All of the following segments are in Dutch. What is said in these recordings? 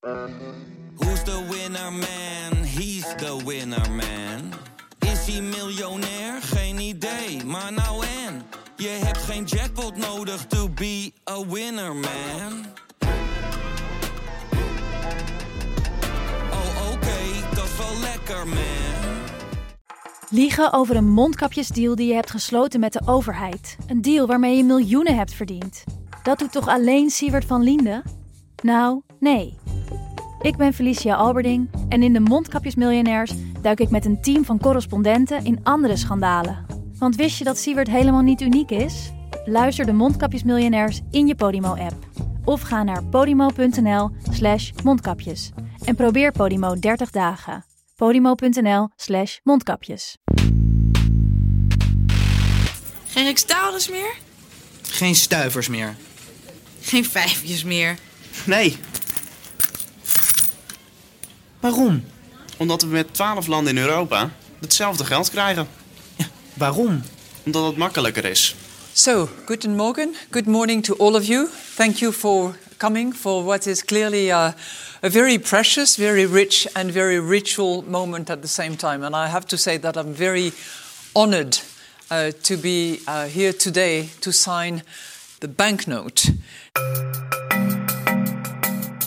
Who's the winner man? He's the winner man. Is hij miljonair? Geen idee, maar nou en. Je hebt geen jackpot nodig to be a winner man. Oh oké, dat is wel lekker man. Liegen over een mondkapjesdeal die je hebt gesloten met de overheid. Een deal waarmee je miljoenen hebt verdiend. Dat doet toch alleen Siewert van Liende? Nou, nee. Ik ben Felicia Alberding en in de Mondkapjesmiljonairs duik ik met een team van correspondenten in andere schandalen. Want wist je dat Siewert helemaal niet uniek is? Luister de Mondkapjesmiljonairs in je Podimo-app. Of ga naar podimo.nl slash mondkapjes. En probeer Podimo 30 dagen. podimo.nl slash mondkapjes. Geen Rijksdaalders meer? Geen stuivers meer. Geen vijfjes meer? Nee. Waarom? Omdat we met 12 landen in Europa hetzelfde geld krijgen. Waarom? Omdat het makkelijker is. So, guten Morgen. Good morning to all of you. Thank you for coming for what is clearly a, a very precious, very rich, and very ritual moment at the same time. And I have to say that I'm very honored uh, to be uh, here today to sign the banknote.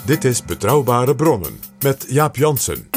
Dit is Betrouwbare Bronnen met Jaap Jansen.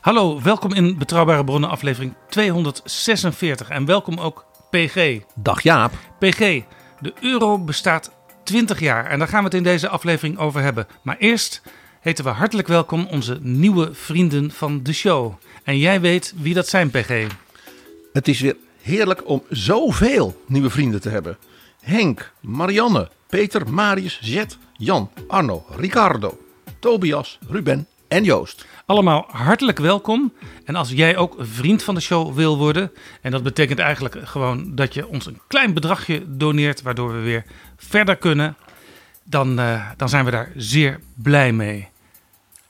Hallo, welkom in Betrouwbare Bronnen aflevering 246 en welkom ook PG. Dag Jaap. PG, de euro bestaat 20 jaar en daar gaan we het in deze aflevering over hebben. Maar eerst heten we hartelijk welkom onze nieuwe vrienden van de show. En jij weet wie dat zijn, PG. Het is weer heerlijk om zoveel nieuwe vrienden te hebben. Henk, Marianne, Peter, Marius, Jet, Jan, Arno, Ricardo, Tobias, Ruben en Joost. Allemaal hartelijk welkom. En als jij ook vriend van de show wil worden, en dat betekent eigenlijk gewoon dat je ons een klein bedragje doneert, waardoor we weer verder kunnen, dan, eh, dan zijn we daar zeer blij mee.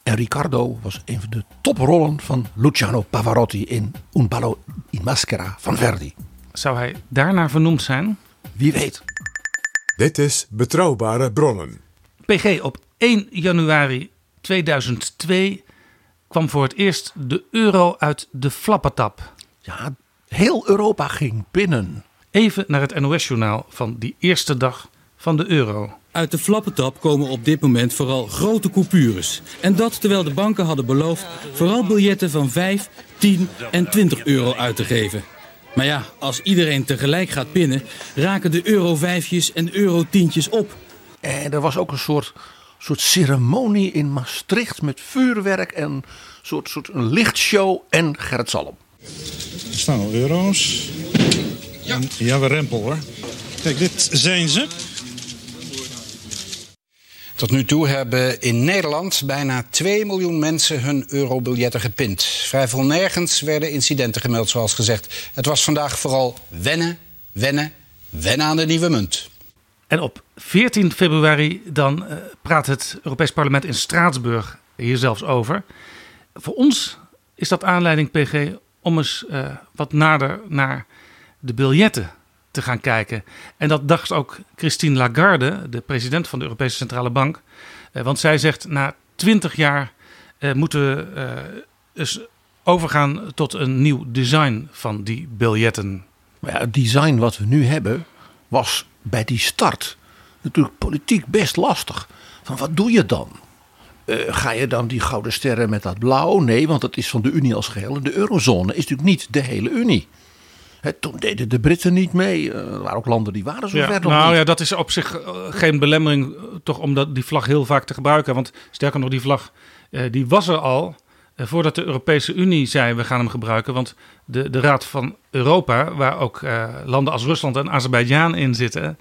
En Ricardo was een van de toprollen van Luciano Pavarotti in Un ballo in maschera van Verdi. Zou hij daarnaar vernoemd zijn? Wie weet. Dit is Betrouwbare Bronnen. PG, op 1 januari 2002 kwam voor het eerst de euro uit de flappetap. Ja, heel Europa ging binnen. Even naar het NOS-journaal van die eerste dag van de euro. Uit de flappetap komen op dit moment vooral grote coupures. En dat terwijl de banken hadden beloofd vooral biljetten van 5, 10 en 20 euro uit te geven. Maar ja, als iedereen tegelijk gaat pinnen, raken de euro vijfjes en euro tientjes op. En er was ook een soort, soort ceremonie in Maastricht met vuurwerk en een soort, soort een lichtshow en Gerrit Salm. Er staan al euro's. Ja. ja, we rempel hoor. Kijk, dit zijn ze. Tot nu toe hebben in Nederland bijna 2 miljoen mensen hun eurobiljetten gepind. Vrijwel nergens werden incidenten gemeld, zoals gezegd. Het was vandaag vooral wennen, wennen, wennen aan de nieuwe munt. En op 14 februari dan uh, praat het Europees Parlement in Straatsburg hier zelfs over. Voor ons is dat aanleiding, PG, om eens uh, wat nader naar de biljetten te gaan kijken. En dat dacht ook Christine Lagarde, de president van de Europese Centrale Bank. Uh, want zij zegt na 20 jaar moeten we dus overgaan tot een nieuw design van die biljetten. Ja, het design wat we nu hebben was bij die start natuurlijk politiek best lastig. Van wat doe je dan? Uh, ga je dan die gouden sterren met dat blauw? Nee, want dat is van de Unie als geheel. En de eurozone is natuurlijk niet de hele Unie. He, toen deden de Britten niet mee. Uh, er waren ook landen die waren zo ja, ver nog Nou niet. ja, dat is op zich uh, geen belemmering toch om dat, die vlag heel vaak te gebruiken. Want sterker nog, die vlag die was er al voordat de Europese Unie zei we gaan hem gebruiken. Want de, de Raad van Europa, waar ook landen als Rusland en Azerbeidzjan in zitten,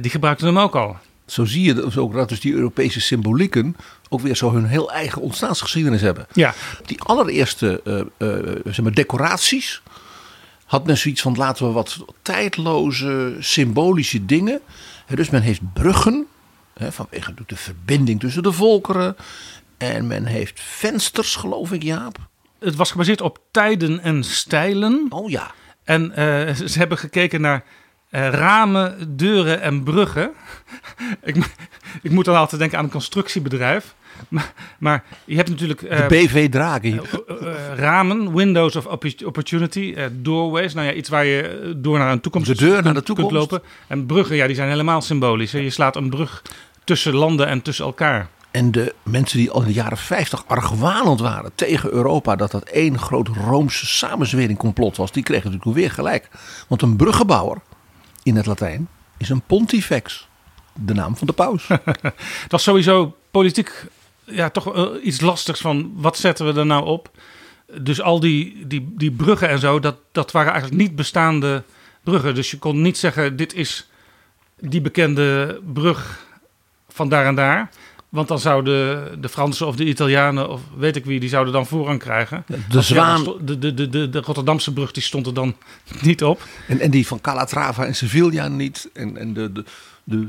die gebruikten hem ook al. Zo zie je dus ook dat dus die Europese symbolieken ook weer zo hun heel eigen ontstaansgeschiedenis hebben. Ja. Die allereerste uh, zeg maar decoraties had men zoiets van laten we wat tijdloze symbolische dingen. Dus men heeft bruggen Hè, vanwege de verbinding tussen de volkeren. En men heeft vensters, geloof ik, Jaap. Het was gebaseerd op tijden en stijlen. Oh ja. En eh, ze hebben gekeken naar eh, ramen, deuren en bruggen. ik, ik moet dan altijd denken aan een constructiebedrijf. Maar, maar je hebt natuurlijk... De eh, BV Draghi. eh, ramen, windows of oppo- opportunity, doorways. Nou ja, iets waar je door naar een toekomst De deur naar de toekomst. kunt lopen. En bruggen, ja, die zijn helemaal symbolisch. Hè. Je slaat een brug tussen landen en tussen elkaar. En de mensen die al in de jaren 50 argwanend waren tegen Europa, dat dat één groot Roomse samenzwering complot was, die kregen natuurlijk weer gelijk. Want een bruggenbouwer in het Latijn is een pontifex, de naam van de paus. Het was sowieso politiek ja, toch wel iets lastigs van wat zetten we er nou op. Dus al die, die, die bruggen en zo, dat, dat waren eigenlijk niet bestaande bruggen. Dus je kon niet zeggen, dit is die bekende brug van daar en daar. Want dan zouden de Fransen of de Italianen of weet ik wie, die zouden dan voorrang krijgen. de ja, zwaan- de, de, de, de, Rotterdamse brug die stond er dan niet op. En, en die van Calatrava en Sevilla niet. En, en de, de, de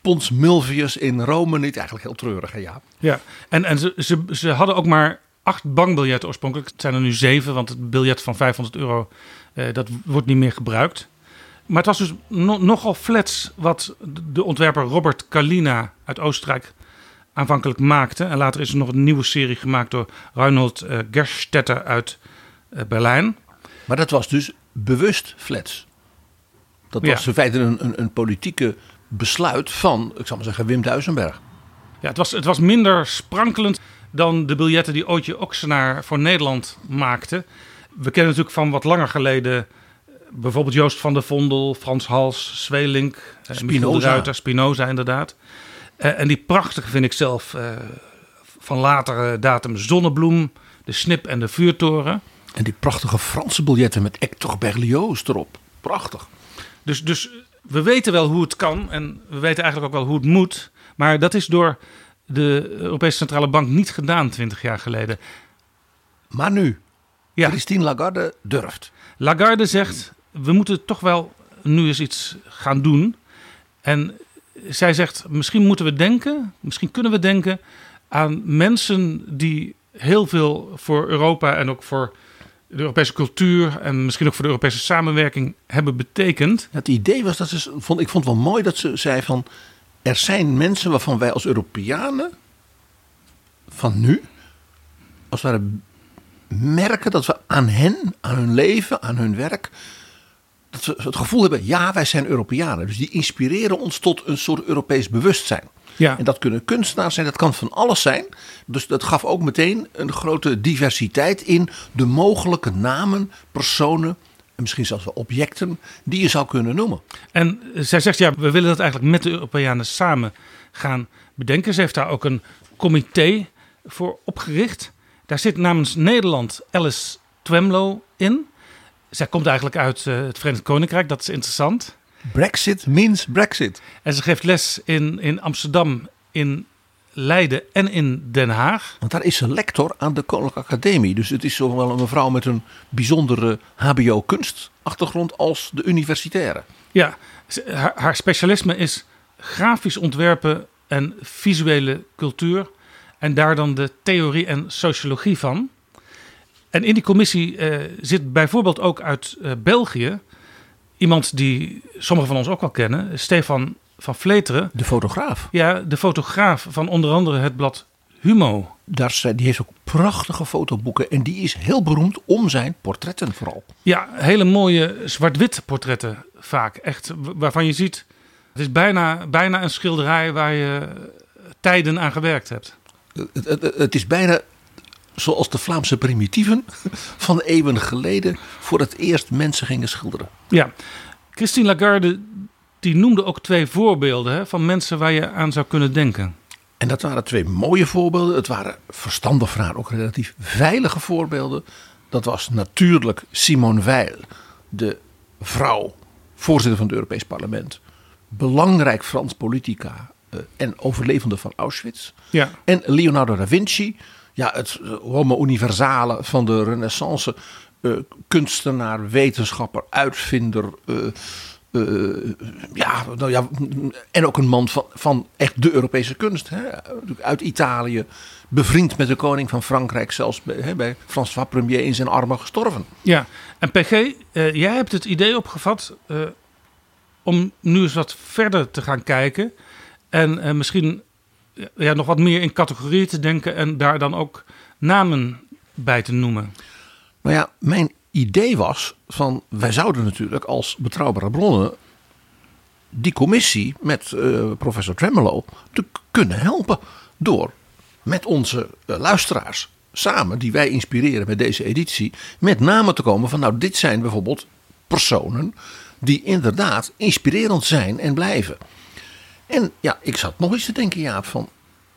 Pons Mulvius in Rome niet. Eigenlijk heel treurig, hè Jaap? Ja, en, en ze, ze, ze hadden ook maar acht bankbiljetten oorspronkelijk. Het zijn er nu zeven, want het biljet van 500 euro eh, dat wordt niet meer gebruikt. Maar het was dus no- nogal flats wat de ontwerper Robert Kalina uit Oostenrijk aanvankelijk maakte. En later is er nog een nieuwe serie gemaakt door Reinhold eh, Gerstetter uit eh, Berlijn. Maar dat was dus bewust flats. Dat Ja. was in feite een, een, een politieke besluit van, ik zal maar zeggen, Wim Duisenberg. Ja, het was, het was minder sprankelend dan de biljetten die Ootje Oxenaar voor Nederland maakte. We kennen natuurlijk van wat langer geleden eh, bijvoorbeeld Joost van der Vondel, Frans Hals, Zweelink, Spinoza. Ruiter, Spinoza inderdaad. Eh, en die prachtige vind ik zelf eh, van latere datum Zonnebloem, de Snip en de Vuurtoren. En die prachtige Franse biljetten met Hector Berlioz erop. Prachtig. Dus, dus we weten wel hoe het kan en we weten eigenlijk ook wel hoe het moet. Maar dat is door de Europese Centrale Bank niet gedaan 20 jaar geleden. Maar nu, Ja. Christine Lagarde durft. Lagarde zegt, we moeten toch wel nu eens iets gaan doen. En zij zegt, misschien moeten we denken, misschien kunnen we denken aan mensen die heel veel voor Europa en ook voor de Europese cultuur en misschien ook voor de Europese samenwerking hebben betekend. Het idee was dat ze, vond, ik vond het wel mooi dat ze zei van, er zijn mensen waarvan wij als Europeanen van nu, als ware merken dat we aan hen, aan hun leven, aan hun werk, dat we het gevoel hebben, ja, wij zijn Europeanen. Dus die inspireren ons tot een soort Europees bewustzijn. Ja. En dat kunnen kunstenaars zijn, dat kan van alles zijn. Dus dat gaf ook meteen een grote diversiteit in de mogelijke namen, personen en misschien zelfs wel objecten die je zou kunnen noemen. En zij zegt, ja, we willen dat eigenlijk met de Europeanen samen gaan bedenken. Ze heeft daar ook een comité voor opgericht. Daar zit namens Nederland Alice Twemlow in. Zij komt eigenlijk uit eh, het Verenigd Koninkrijk, dat is interessant. Brexit means Brexit. En ze geeft les in, in Amsterdam, in Leiden en in Den Haag. Want daar is ze lector aan de Koninklijke Academie. Dus het is zowel een mevrouw met een bijzondere HBO-kunstachtergrond als de universitaire. Ja, haar, haar specialisme is grafisch ontwerpen en visuele cultuur. En daar dan de theorie en sociologie van. En in die commissie eh, zit bijvoorbeeld ook uit eh, België iemand die sommigen van ons ook wel kennen, Stefan van Vleteren. De fotograaf. Ja, de fotograaf van onder andere het blad Humo. Daar, die heeft ook prachtige fotoboeken. En die is heel beroemd om zijn portretten vooral. Ja, hele mooie zwart-wit portretten vaak. Echt waarvan je ziet, het is bijna, bijna een schilderij waar je tijden aan gewerkt hebt. Het, het, het is bijna zoals de Vlaamse primitieven van eeuwen geleden voor het eerst mensen gingen schilderen. Ja, Christine Lagarde die noemde ook twee voorbeelden hè, van mensen waar je aan zou kunnen denken. En dat waren twee mooie voorbeelden. Het waren verstandig haar ook relatief veilige voorbeelden. Dat was natuurlijk Simone Weil, de vrouw, voorzitter van het Europees Parlement. Belangrijk Frans politica eh, en overlevende van Auschwitz. Ja. En Leonardo da Vinci, ja, het eh, homo universale van de renaissance. eh, kunstenaar, wetenschapper, uitvinder, eh, eh, ja, nou ja, en ook een man van, van echt de Europese kunst. Hè? Uit Italië, bevriend met de koning van Frankrijk, zelfs bij, hè, bij François Premier in zijn armen gestorven. Ja, en PG, eh, jij hebt het idee opgevat eh, om nu eens wat verder te gaan kijken. En eh, misschien ja, nog wat meer in categorieën te denken en daar dan ook namen bij te noemen. Nou ja, mijn idee was van wij zouden natuurlijk als betrouwbare bronnen die commissie met eh, professor Tremolo te kunnen helpen door met onze eh, luisteraars samen die wij inspireren met deze editie met namen te komen van nou dit zijn bijvoorbeeld personen die inderdaad inspirerend zijn en blijven. En ja, ik zat nog eens te denken Jaap van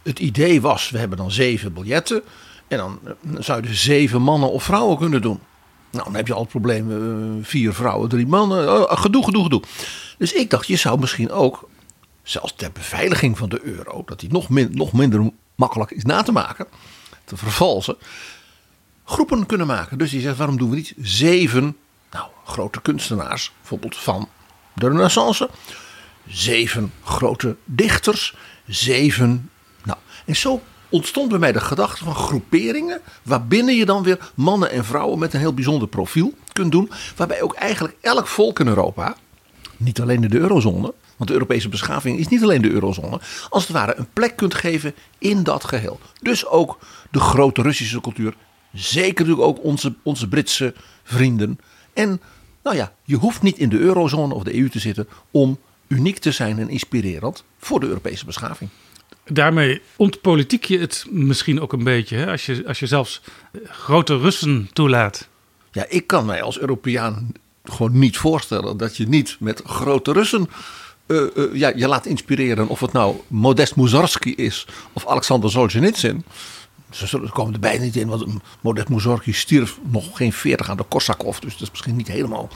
het idee was we hebben dan zeven biljetten en dan eh, zou je dus zeven mannen of vrouwen kunnen doen. Nou, dan heb je al het probleem: eh, vier vrouwen, drie mannen. Oh, gedoe, gedoe, gedoe. Dus ik dacht, je zou misschien ook, zelfs ter beveiliging van de euro, dat die nog, nog minder makkelijk is na te maken, te vervalsen, groepen kunnen maken. Dus die zegt: waarom doen we niet zeven nou, grote kunstenaars, bijvoorbeeld van de Renaissance, zeven grote dichters, zeven. Nou, en zo ontstond bij mij de gedachte van groeperingen. Waarbinnen je dan weer mannen en vrouwen met een heel bijzonder profiel kunt doen. Waarbij ook eigenlijk elk volk in Europa, niet alleen in de eurozone. Want de Europese beschaving is niet alleen de eurozone. Als het ware een plek kunt geven in dat geheel. Dus ook de grote Russische cultuur. Zeker natuurlijk ook onze, onze Britse vrienden. En nou ja, je hoeft niet in de eurozone of de EU te zitten om uniek te zijn en inspirerend voor de Europese beschaving. Daarmee ontpolitiek je het misschien ook een beetje, hè? Als, je, als je zelfs eh, grote Russen toelaat. Ja, ik kan mij als Europeaan gewoon niet voorstellen dat je niet met grote Russen uh, uh, ja, je laat inspireren. Of het nou Modest Mussorgsky is of Alexander Solzhenitsyn. Ze komen er bijna niet in, want Modest Mussorgsky stierf nog geen 40 aan de Korsakov. Dus dat is misschien niet helemaal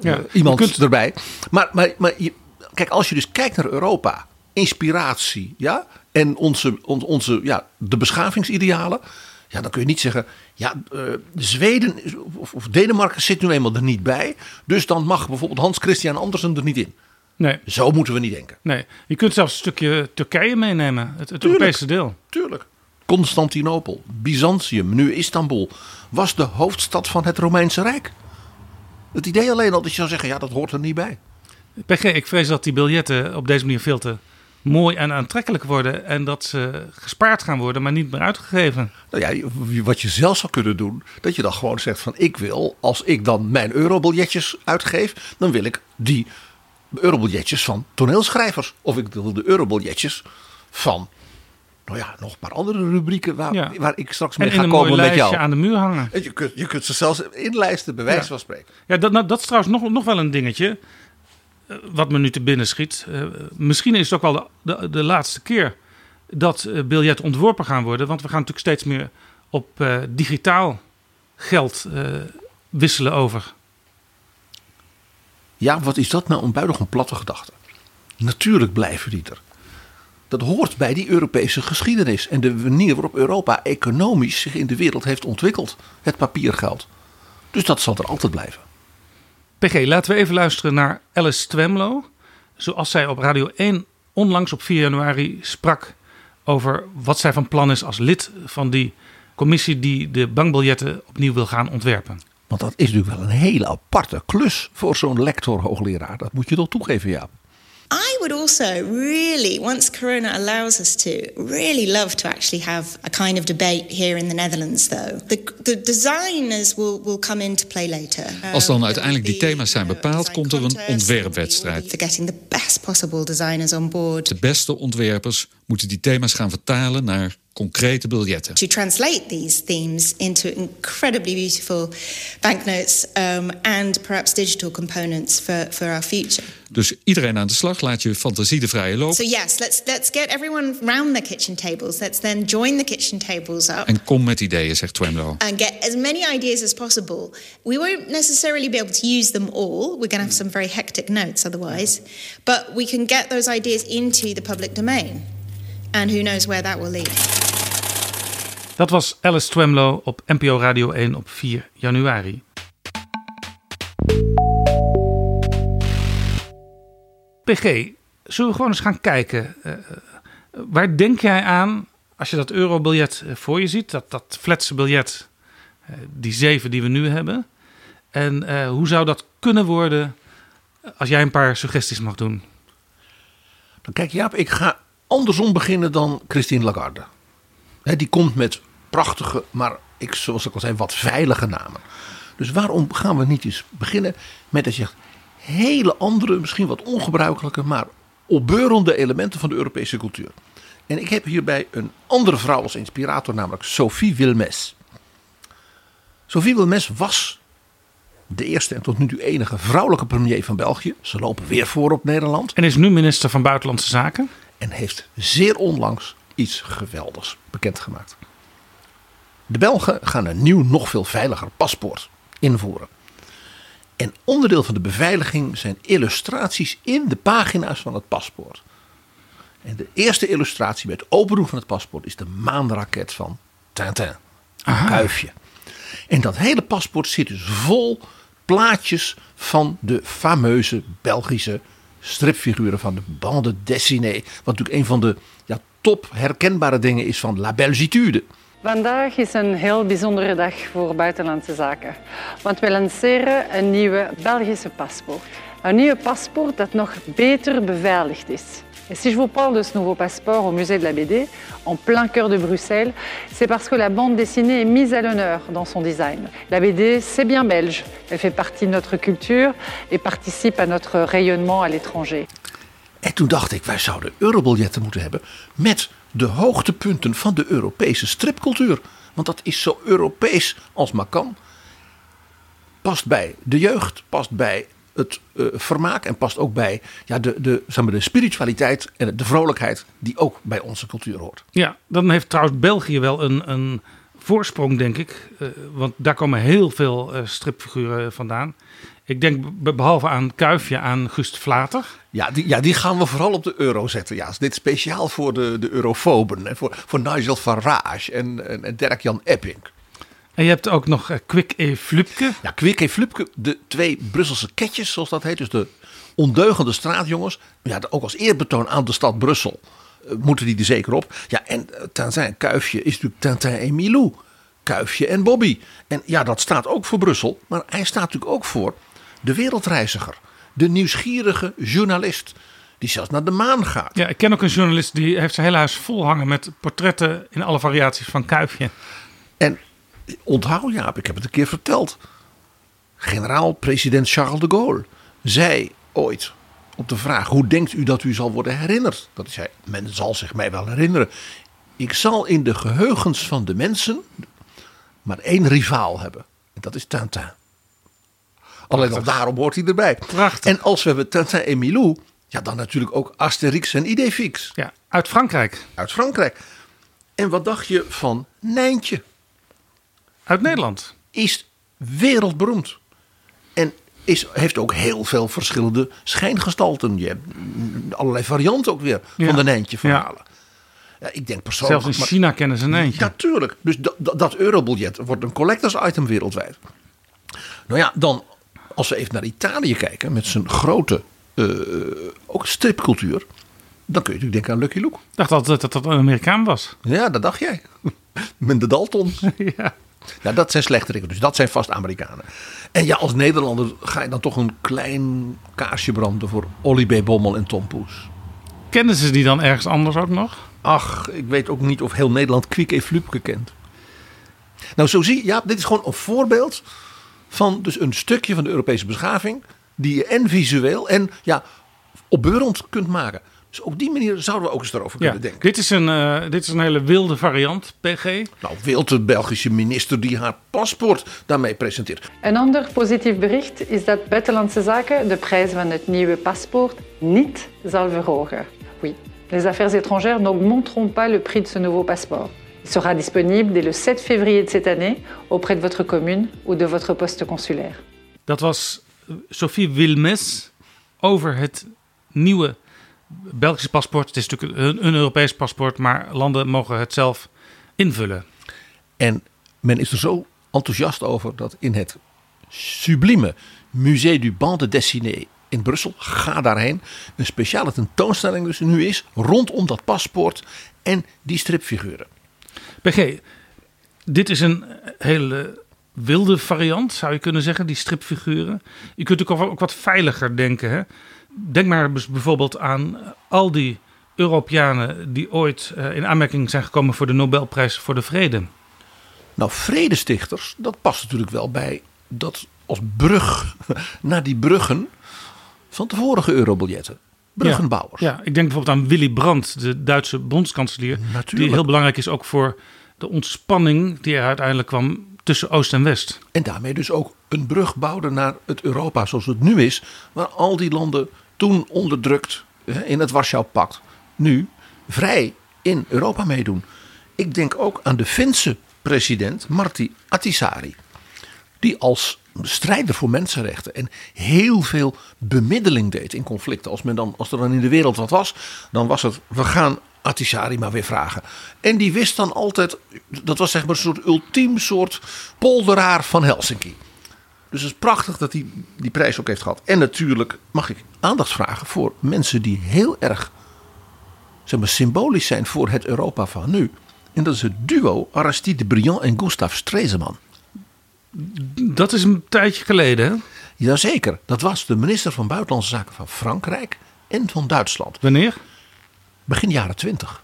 ja, iemand kunt... erbij. Maar, maar, maar je, kijk, als je dus kijkt naar Europa inspiratie, ja, en onze, onze, ja, de beschavingsidealen, ja, dan kun je niet zeggen, ja, uh, Zweden of, of, Denemarken zit nu eenmaal er niet bij, dus dan mag bijvoorbeeld Hans Christian Andersen er niet in. Nee. Zo moeten we niet denken. Nee, je kunt zelfs een stukje Turkije meenemen, het, het Europese deel. Tuurlijk. Constantinopel, Byzantium, nu Istanbul, was de hoofdstad van het Romeinse Rijk. Het idee alleen al dat je zou zeggen, ja, dat hoort er niet bij. PG, ik vrees dat die biljetten op deze manier veel te mooi en aantrekkelijk worden. En dat ze gespaard gaan worden, maar niet meer uitgegeven. Nou ja, wat je zelf zou kunnen doen, dat je dan gewoon zegt van ik wil, als ik dan mijn eurobiljetjes uitgeef, dan wil ik die eurobiljetjes van toneelschrijvers. Of ik wil de eurobiljetjes van nou ja, nog een paar andere rubrieken waar, ja. waar ik straks mee ga komen met jou. aan de muur hangen. Je kunt, je kunt ze zelfs inlijsten, bij wijze ja. van spreken. Ja, dat, nou, dat is trouwens nog, nog wel een dingetje. Wat me nu te binnen schiet. Uh, misschien is het ook wel de, de, de laatste keer dat uh, biljetten ontworpen gaan worden. Want we gaan natuurlijk steeds meer op uh, digitaal geld wisselen over. Ja, wat is dat nou een buitengewoon platte gedachte? Natuurlijk blijven die er. Dat hoort bij die Europese geschiedenis en de manier waarop Europa economisch zich in de wereld heeft ontwikkeld. Het papiergeld. Dus dat zal er altijd blijven. PG, laten we even luisteren naar Alice Twemlow. Zoals zij op Radio 1 onlangs op 4 januari sprak over wat zij van plan is als lid van die commissie die de bankbiljetten opnieuw wil gaan ontwerpen. Want dat is natuurlijk wel een hele aparte klus voor zo'n lector-hoogleraar. Dat moet je toch toegeven, Jaap. Would also really, once Corona allows us to, really love to actually have a kind of debate here in the Netherlands, though. The, the designers will, will come into play later. Als dan uiteindelijk die thema's zijn bepaald, komt er een ontwerpwedstrijd. Getting the best possible designers on board. De beste ontwerpers moeten die thema's gaan vertalen naar concrete biljetten. To translate these themes into incredibly beautiful banknotes um, and perhaps digital components for, for our future. Dus iedereen aan de slag, laat je fantasie de vrije loop. So yes, let's let's get everyone round the kitchen tables. Let's then join the kitchen tables up. En kom met ideeën, zegt Twemlow. And get as many ideas as possible. We won't necessarily be able to use them all. We're going to have some very hectic notes otherwise. But we can get those ideas into the public domain. And who knows where that will lead. Dat was Alice Twemlow op NPO Radio 1 op 4 januari. PG, zullen we gewoon eens gaan kijken. eh, waar denk jij aan als je dat eurobiljet eh, voor je ziet? Dat, dat fletse biljet, eh, die zeven die we nu hebben. En eh, hoe zou dat kunnen worden als jij een paar suggesties mag doen? Dan kijk Jaap, ik ga andersom beginnen dan Christine Lagarde. Die komt met prachtige, maar ik, zoals ik al zei, wat veilige namen. Dus waarom gaan we niet eens beginnen met dat hele andere, misschien wat ongebruikelijke, maar opbeurende elementen van de Europese cultuur. En ik heb hierbij een andere vrouw als inspirator, namelijk Sophie Wilmes. Sophie Wilmes was de eerste en tot nu toe enige vrouwelijke premier van België. Ze lopen weer voor op Nederland. En is nu minister van Buitenlandse Zaken. En heeft zeer onlangs iets geweldigs bekendgemaakt. De Belgen gaan een nieuw, nog veel veiliger paspoort invoeren. En onderdeel van de beveiliging zijn illustraties in de pagina's van het paspoort. En de eerste illustratie bij het opendoen van het paspoort is de maanraket van Tintin. Een kuifje. En dat hele paspoort zit dus vol plaatjes van de fameuze Belgische stripfiguren van de bande dessinée. Wat natuurlijk een van de ja, top herkenbare dingen is van La Belgitude. Vandaag is een heel bijzondere dag voor buitenlandse zaken. Want we lanceren een nieuwe Belgische paspoort. Een nieuwe paspoort dat nog beter beveiligd is. Si je vous parle de ce nouveau passeport au musée de la BD, en plein cœur de Bruxelles, c'est parce que la bande dessinée est mise à l'honneur dans son design. La BD, c'est bien belge. Elle fait partie de notre culture et participe à notre rayonnement à l'étranger. En toen dacht ik, wij zouden eurobiljetten moeten hebben met de hoogtepunten van de Europese stripcultuur. Want dat is zo Europees als maar kan. Past bij de jeugd, past bij het uh, vermaak en past ook bij ja, de, de, zeg maar, de spiritualiteit en de vrolijkheid die ook bij onze cultuur hoort. Ja, dan heeft trouwens België wel een, een voorsprong, denk ik. Uh, want daar komen heel veel uh, stripfiguren vandaan. Ik denk behalve aan Kuifje aan Gust Vlater. Ja die, ja, die gaan we vooral op de euro zetten. Ja, dit speciaal voor de, de eurofoben. En voor, voor Nigel Farage en, en, en Dirk-Jan Epping. En je hebt ook nog uh, Kwik E. Flupke. Ja, Kwik E. Flupke, de twee Brusselse ketjes, zoals dat heet. Dus de ondeugende straatjongens. Ja, ook als eerbetoon aan de stad Brussel uh, moeten die er zeker op. Ja, en uh, Tintin Kuifje is natuurlijk Tintin en Milou. Kuifje en Bobby. En ja, dat staat ook voor Brussel. Maar hij staat natuurlijk ook voor de wereldreiziger. De nieuwsgierige journalist. Die zelfs naar de maan gaat. Ja, ik ken ook een journalist die heeft zijn hele huis vol hangen met portretten in alle variaties van Kuifje. En onthoud Jaap, ik heb het een keer verteld. Generaal-president Charles de Gaulle zei ooit op de vraag: hoe denkt u dat u zal worden herinnerd? Dat hij zei: men zal zich mij wel herinneren. Ik zal in de geheugens van de mensen maar één rivaal hebben. En dat is Tintin. Alleen al daarom hoort hij erbij. Prachtig. En als we hebben Tintin en Milou, ja, dan natuurlijk ook Asterix en Idefix. Ja, uit Frankrijk. Uit Frankrijk. En wat dacht je van Nijntje? Uit Nederland. Is wereldberoemd. En is, heeft ook heel veel verschillende schijngestalten. Je hebt allerlei varianten ook weer Ja. van de Nijntje verhalen. Ja. Ja, ik denk persoonlijk... Zelfs in maar- China kennen ze een eentje. Natuurlijk. Dus dat, dat, dat eurobiljet wordt een collectors item wereldwijd. Nou ja, dan als we even naar Italië kijken met zijn grote eh, ook stripcultuur. Dan kun je natuurlijk denken aan Lucky Luke. Ik dacht altijd dat dat een Amerikaan was. Ja, dat dacht jij. Met de Daltons. ja. Ja, dat zijn slechterikken. Dus dat zijn vast Amerikanen. En ja, als Nederlander ga je dan toch een klein kaarsje branden voor Olly B. Bommel en Tom Poes. Kennen ze die dan ergens anders ook nog? Ach, ik weet ook niet of heel Nederland Kwik E. Flupke kent. Nou, zo zie je, ja, dit is gewoon een voorbeeld van dus een stukje van de Europese beschaving. die je en visueel en ja, opbeurend kunt maken. Dus op die manier zouden we ook eens erover Ja, kunnen denken. dit is, een, eh, dit is een hele wilde variant, PG. Nou, wil de Belgische minister die haar paspoort daarmee presenteert. Een ander positief bericht is dat Buitenlandse Zaken de prijs van het nieuwe paspoort niet zal verhogen. Oui, les affaires étrangères n'augmenteront pas le prix de ce nouveau passeport. Il sera disponible dès le 7 février de cette année auprès de votre commune ou de votre poste consulaire. Dat was eh, Sophie Wilmes over het nieuwe Belgische paspoort. Het is natuurlijk een, een Europees paspoort, maar landen mogen het zelf invullen. En men is er zo enthousiast over dat in het sublieme Musée du Bande Dessinée in Brussel. Ga daarheen. Een speciale tentoonstelling dus nu is rondom dat paspoort en die stripfiguren. PG, dit is een hele wilde variant, zou je kunnen zeggen, die stripfiguren. Je kunt ook, ook wat veiliger denken. Hè? Denk maar bijvoorbeeld aan al die Europeanen die ooit eh, in aanmerking zijn gekomen voor de Nobelprijs voor de Vrede. Nou, vredestichters, dat past natuurlijk wel bij dat als brug naar die bruggen van de vorige eurobiljetten. Bruggenbouwers. Ja, ja, ik denk bijvoorbeeld aan Willy Brandt, de Duitse bondskanselier. Die heel belangrijk is ook voor de ontspanning die er uiteindelijk kwam tussen Oost en West. En daarmee dus ook een brug bouwde naar het Europa zoals het nu is. Waar al die landen toen onderdrukt in het Warschau-pact nu vrij in Europa meedoen. Ik denk ook aan de Finse president Martti Ahtisaari. Die als strijder voor mensenrechten en heel veel bemiddeling deed in conflicten. Als, men dan, als er dan in de wereld wat was, dan was het we gaan Ahtisaari maar weer vragen. En die wist dan altijd, dat was zeg maar een soort ultiem soort polderaar van Helsinki. Dus het is prachtig dat hij die prijs ook heeft gehad. En natuurlijk mag ik aandacht vragen voor mensen die heel erg zeg maar, symbolisch zijn voor het Europa van nu. En dat is het duo Aristide Briand en Gustav Stresemann. Dat is een tijdje geleden, hè? Jazeker. Dat was de minister van Buitenlandse Zaken van Frankrijk en van Duitsland. Wanneer? Begin jaren twintig.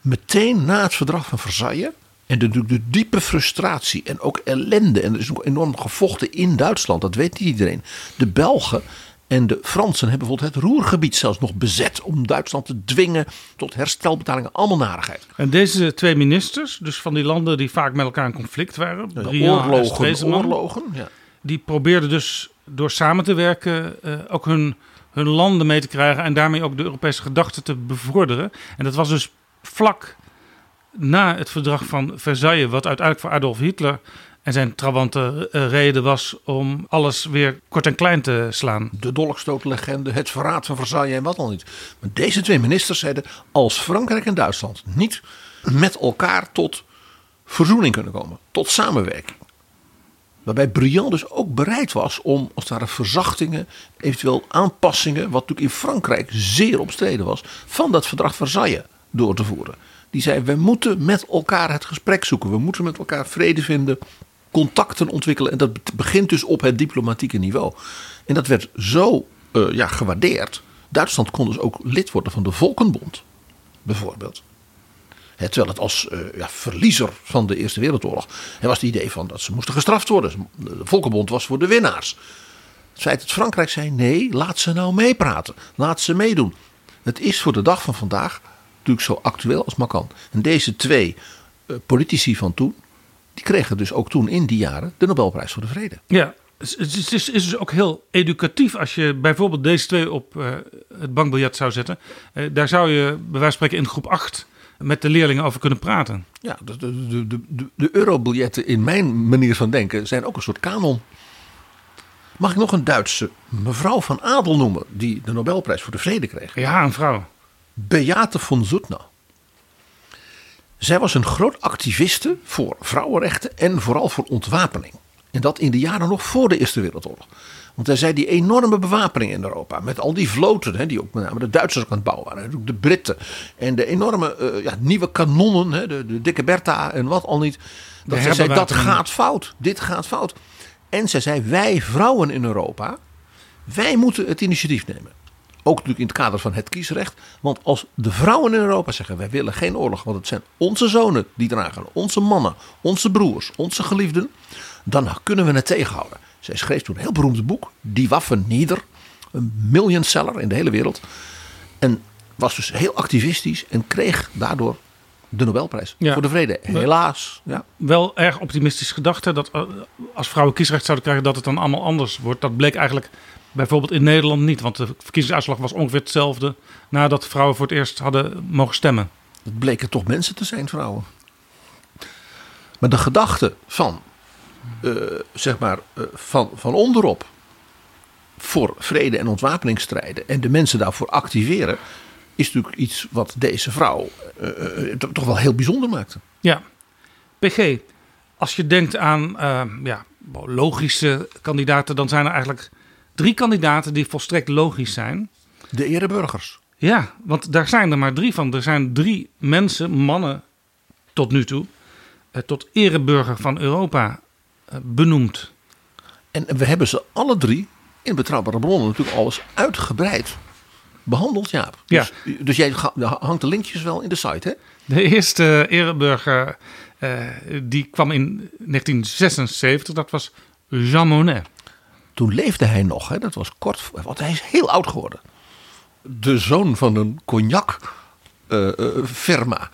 Meteen na het verdrag van Versailles. En de, de, diepe frustratie en ook ellende. En er is ook enorm gevochten in Duitsland. Dat weet niet iedereen. De Belgen en de Fransen hebben bijvoorbeeld het Roergebied zelfs nog bezet om Duitsland te dwingen tot herstelbetalingen. Allemaal narigheid. En deze twee ministers, dus van die landen die vaak met elkaar in conflict waren, ja, oorlogen, oorlogen ja. die probeerden dus door samen te werken uh, ook hun, hun landen mee te krijgen en daarmee ook de Europese gedachte te bevorderen. En dat was dus vlak na het verdrag van Versailles, wat uiteindelijk voor Adolf Hitler en zijn trawante eh, reden was om alles weer kort en klein te slaan. De dolkstootlegende, het verraad van Versailles en wat dan niet. Maar deze twee ministers zeiden: als Frankrijk en Duitsland niet met elkaar tot verzoening kunnen komen, tot samenwerking. Waarbij Briand dus ook bereid was om als het ware verzachtingen, eventueel aanpassingen, wat natuurlijk in Frankrijk zeer omstreden was, van dat verdrag Versailles door te voeren. Die zei: we moeten met elkaar het gesprek zoeken, we moeten met elkaar vrede vinden contacten ontwikkelen. En dat begint dus op het diplomatieke niveau. En dat werd zo uh, ja, gewaardeerd. Duitsland kon dus ook lid worden van de Volkenbond, bijvoorbeeld. Terwijl het als uh, ja, verliezer van de Eerste Wereldoorlog was het idee van dat ze moesten gestraft worden. De Volkenbond was voor de winnaars. Het feit dat Frankrijk zei: nee, laat ze nou meepraten. Laat ze meedoen. Het is voor de dag van vandaag natuurlijk zo actueel als maar kan. En deze twee uh, politici van toen, die kregen dus ook toen in die jaren de Nobelprijs voor de Vrede. Ja, het is, is, is dus ook heel educatief als je bijvoorbeeld deze twee op uh, het bankbiljet zou zetten. Uh, daar zou je bij wijze van spreken in groep 8 met de leerlingen over kunnen praten. Ja, de, de, de, de, de eurobiljetten in mijn manier van denken zijn ook een soort kanon. Mag ik nog een Duitse mevrouw van Adel noemen die de Nobelprijs voor de Vrede kreeg? Ja, een vrouw. Beate von Zoetner. Zij was een groot activiste voor vrouwenrechten en vooral voor ontwapening. En dat in de jaren nog voor de Eerste Wereldoorlog. Want hij zei die enorme bewapening in Europa. Met al die vloten, hè, die ook met name de Duitsers aan het bouwen waren. De Britten. En de enorme uh, ja, nieuwe kanonnen. Hè, de, de dikke Bertha en wat al niet. Dat zij zei, dat gaat fout. Dit gaat fout. En zij zei, wij vrouwen in Europa. Wij moeten het initiatief nemen. Ook natuurlijk in het kader van het kiesrecht. Want als de vrouwen in Europa zeggen: wij willen geen oorlog, want het zijn onze zonen die dragen, onze mannen, onze broers, onze geliefden. Dan kunnen we het tegenhouden. Zij schreef toen een heel beroemd boek, Die Waffen Nieder. Een million seller in de hele wereld. En was dus heel activistisch en kreeg daardoor de Nobelprijs ja. voor de vrede. Helaas. Ja. Wel erg optimistisch gedacht hè, dat als vrouwen kiesrecht zouden krijgen, dat het dan allemaal anders wordt. Dat bleek eigenlijk Bijvoorbeeld in Nederland niet, want de verkiezingsuitslag was ongeveer hetzelfde nadat vrouwen voor het eerst hadden mogen stemmen. Het bleken toch mensen te zijn, vrouwen. Maar de gedachte van, uh, zeg maar, uh, van, van onderop voor vrede en ontwapening strijden en de mensen daarvoor activeren, is natuurlijk iets wat deze vrouw uh, toch wel heel bijzonder maakte. Ja, PG, als je denkt aan ja, logische kandidaten, dan zijn er eigenlijk drie kandidaten die volstrekt logisch zijn. De ereburgers. Ja, want daar zijn er maar drie van. Er zijn drie mensen, mannen tot nu toe, eh, tot ereburger van Europa eh, benoemd. En we hebben ze alle drie in betrouwbare bronnen natuurlijk alles uitgebreid behandeld, Jaap. Ja. Dus, dus jij hangt de linkjes wel in de site, hè? De eerste ereburger eh, die kwam in 1976, dat was Jean Monnet. Toen leefde hij nog, hè? dat was kort, want hij is heel oud geworden. De zoon van een cognac-firma.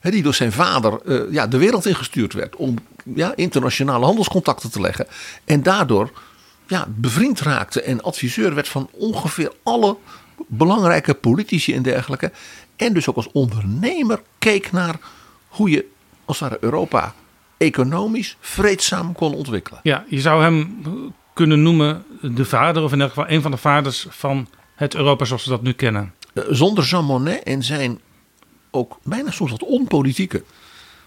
die door zijn vader eh, ja, de wereld ingestuurd werd om ja, internationale handelscontacten te leggen. En daardoor ja, bevriend raakte en adviseur werd van ongeveer alle belangrijke politici en dergelijke. En dus ook als ondernemer keek naar hoe je als het ware Europa economisch vreedzaam kon ontwikkelen. Ja, je zou hem kunnen noemen de vader, of in elk geval een van de vaders van het Europa zoals we dat nu kennen. Eh, Zonder Jean Monnet en zijn ook bijna soms wat onpolitieke,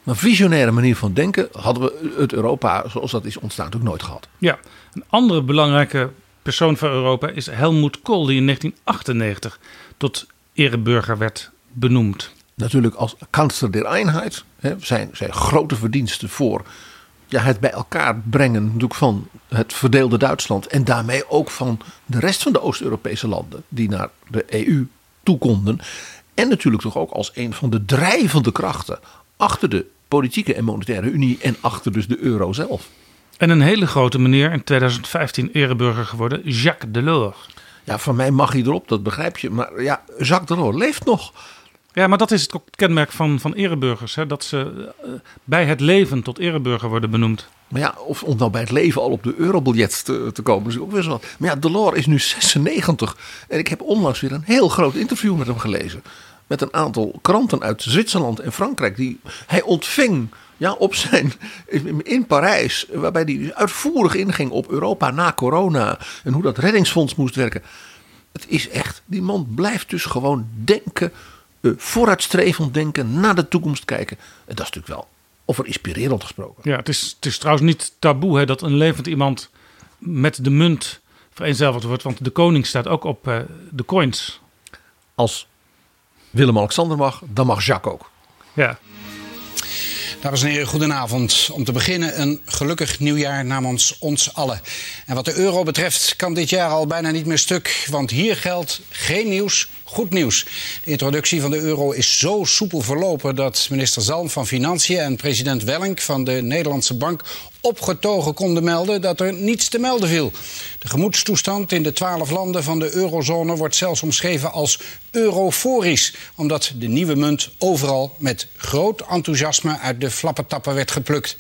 maar visionaire manier van denken, hadden we het Europa zoals dat is ontstaan natuurlijk nooit gehad. Ja, een andere belangrijke persoon van Europa is Helmut Kohl, die in 1998 tot ereburger werd benoemd. Natuurlijk als kansler der Einheit, hè, zijn, zijn grote verdiensten voor ja, het bij elkaar brengen natuurlijk van het verdeelde Duitsland en daarmee ook van de rest van de Oost-Europese landen die naar de EU toe konden. En natuurlijk toch ook als een van de drijvende krachten achter de politieke en monetaire unie en achter dus de euro zelf. En een hele grote meneer, in 2015 ereburger geworden, Jacques Delors. Ja, van mij mag hij erop, dat begrijp je. Maar ja, Jacques Delors leeft nog. Ja, maar dat is het kenmerk van, van ereburgers. Hè? Dat ze eh, bij het leven tot ereburger worden benoemd. Maar ja, of om nou bij het leven al op de eurobiljet te, komen, is ook weer wat. Maar ja, Delors is nu 96. En ik heb onlangs weer een heel groot interview met hem gelezen. Met een aantal kranten uit Zwitserland en Frankrijk. Die hij ontving ja, op zijn, in Parijs. Waarbij hij uitvoerig inging op Europa na corona. En hoe dat reddingsfonds moest werken. Het is echt, die man blijft dus gewoon denken. Eh, vooruitstrevend denken, naar de toekomst kijken. En dat is natuurlijk wel over inspirerend gesproken. Ja, het is, het is trouwens niet taboe hè, dat een levend iemand met de munt vereenzelvigd wordt. Want de koning staat ook op eh, de coins. Als Willem-Alexander mag, dan mag Jacques ook. Ja. Dames en heren, goedenavond. Om te beginnen een gelukkig nieuwjaar namens ons allen. En wat de euro betreft kan dit jaar al bijna niet meer stuk, want hier geldt geen nieuws, goed nieuws. De introductie van de euro is zo soepel verlopen dat minister Zalm van Financiën en president Wellink van de Nederlandse Bank opgetogen konden melden dat er niets te melden viel. De gemoedstoestand in de twaalf landen van de eurozone wordt zelfs omschreven als euroforisch, omdat de nieuwe munt overal met groot enthousiasme uit de flappetappen werd geplukt.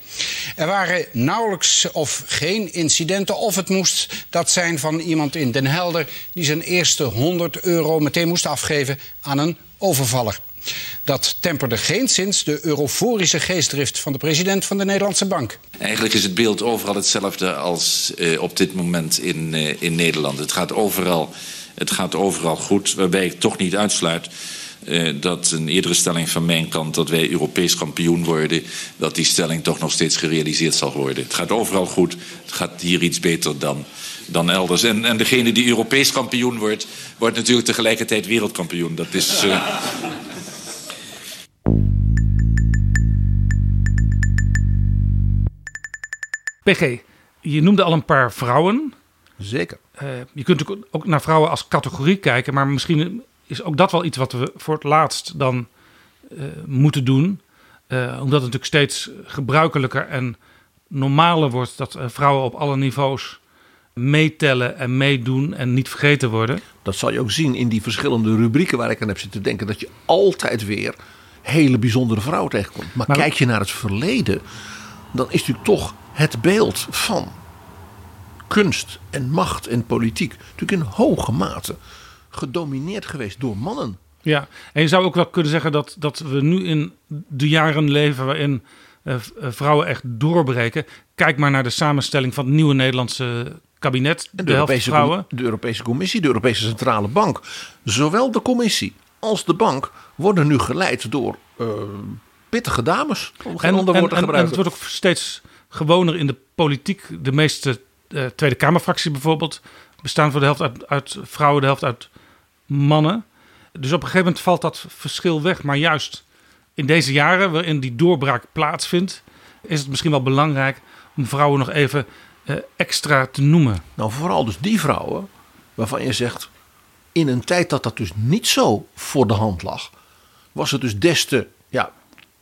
Er waren nauwelijks of geen incidenten, of het moest dat zijn van iemand in Den Helder die zijn eerste 100 euro meteen moest afgeven aan een overvaller. Dat temperde geenszins de euroforische geestdrift van de president van de Nederlandse Bank. Eigenlijk is het beeld overal hetzelfde als uh, op dit moment in, uh, in Nederland. Het gaat, overal, het gaat overal goed, waarbij ik toch niet uitsluit uh, dat een eerdere stelling van mijn kant dat wij Europees kampioen worden, dat die stelling toch nog steeds gerealiseerd zal worden. Het gaat overal goed, het gaat hier iets beter dan, dan elders. En, en degene die Europees kampioen wordt, wordt natuurlijk tegelijkertijd wereldkampioen. Dat is. PG, je noemde al een paar vrouwen. Zeker. Uh, je kunt natuurlijk ook naar vrouwen als categorie kijken, maar misschien is ook dat wel iets wat we voor het laatst dan uh, moeten doen. Uh, omdat het natuurlijk steeds gebruikelijker en normaler wordt dat vrouwen op alle niveaus meetellen en meedoen en niet vergeten worden. Dat zal je ook zien in die verschillende rubrieken waar ik aan heb zitten denken. Dat je altijd weer hele bijzondere vrouwen tegenkomt. Maar, maar kijk je naar het verleden, dan is natuurlijk toch het beeld van kunst en macht en politiek natuurlijk in hoge mate gedomineerd geweest door mannen. Ja, en je zou ook wel kunnen zeggen dat, dat we nu in de jaren leven waarin uh, vrouwen echt doorbreken. Kijk maar naar de samenstelling van het nieuwe Nederlandse kabinet. De, de, Europese, vrouwen. de Europese Commissie, de Europese Centrale Bank. Zowel de Commissie als de bank worden nu geleid door uh, pittige dames. Om geen en, ander woord te en, gebruiken. En het wordt ook steeds gewoner in de politiek. De meeste uh, Tweede Kamerfractie bijvoorbeeld bestaan voor de helft uit, uit vrouwen, de helft uit mannen. Dus op een gegeven moment valt dat verschil weg. Maar juist in deze jaren waarin die doorbraak plaatsvindt, is het misschien wel belangrijk om vrouwen nog even eh, extra te noemen. Nou, vooral dus die vrouwen waarvan je zegt, in een tijd dat dat dus niet zo voor de hand lag, was het dus des te ja,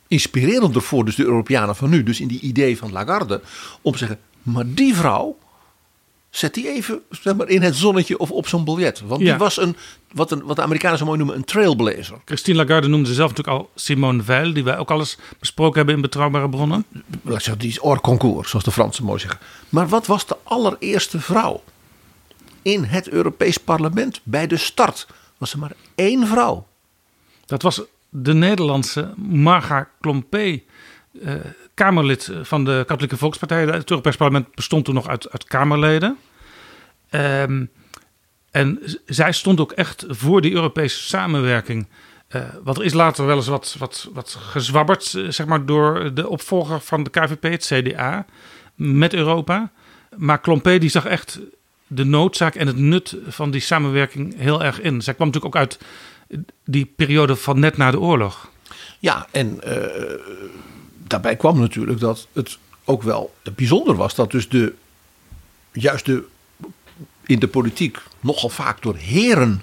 inspirerender voor dus de Europeanen van nu, dus in die idee van Lagarde, om te zeggen, maar die vrouw, zet die even zeg maar, in het zonnetje of op zo'n biljet. Want Ja. die was een wat, een, wat de Amerikanen zo mooi noemen, een trailblazer. Christine Lagarde noemde zelf natuurlijk al Simone Veil, die wij ook al eens besproken hebben in Betrouwbare Bronnen. Zeggen, die is hors concours, zoals de Fransen mooi zeggen. Maar wat was de allereerste vrouw in het Europees Parlement bij de start? Was er maar één vrouw. Dat was de Nederlandse Marga Klompé, eh, Kamerlid van de Katholieke Volkspartij. Het Europees Parlement bestond toen nog uit, Kamerleden. Ehm, en zij stond ook echt voor die Europese samenwerking. Eh, wat er is later wel eens wat, wat, wat gezwabberd, eh, zeg maar, door de opvolger van de KVP, het CDA, met Europa. Maar Klompé die zag echt de noodzaak en het nut van die samenwerking heel erg in. Zij kwam natuurlijk ook uit die periode van net na de oorlog. Ja, en eh, daarbij kwam natuurlijk dat het ook wel bijzonder was dat dus de juist de in de politiek nogal vaak door heren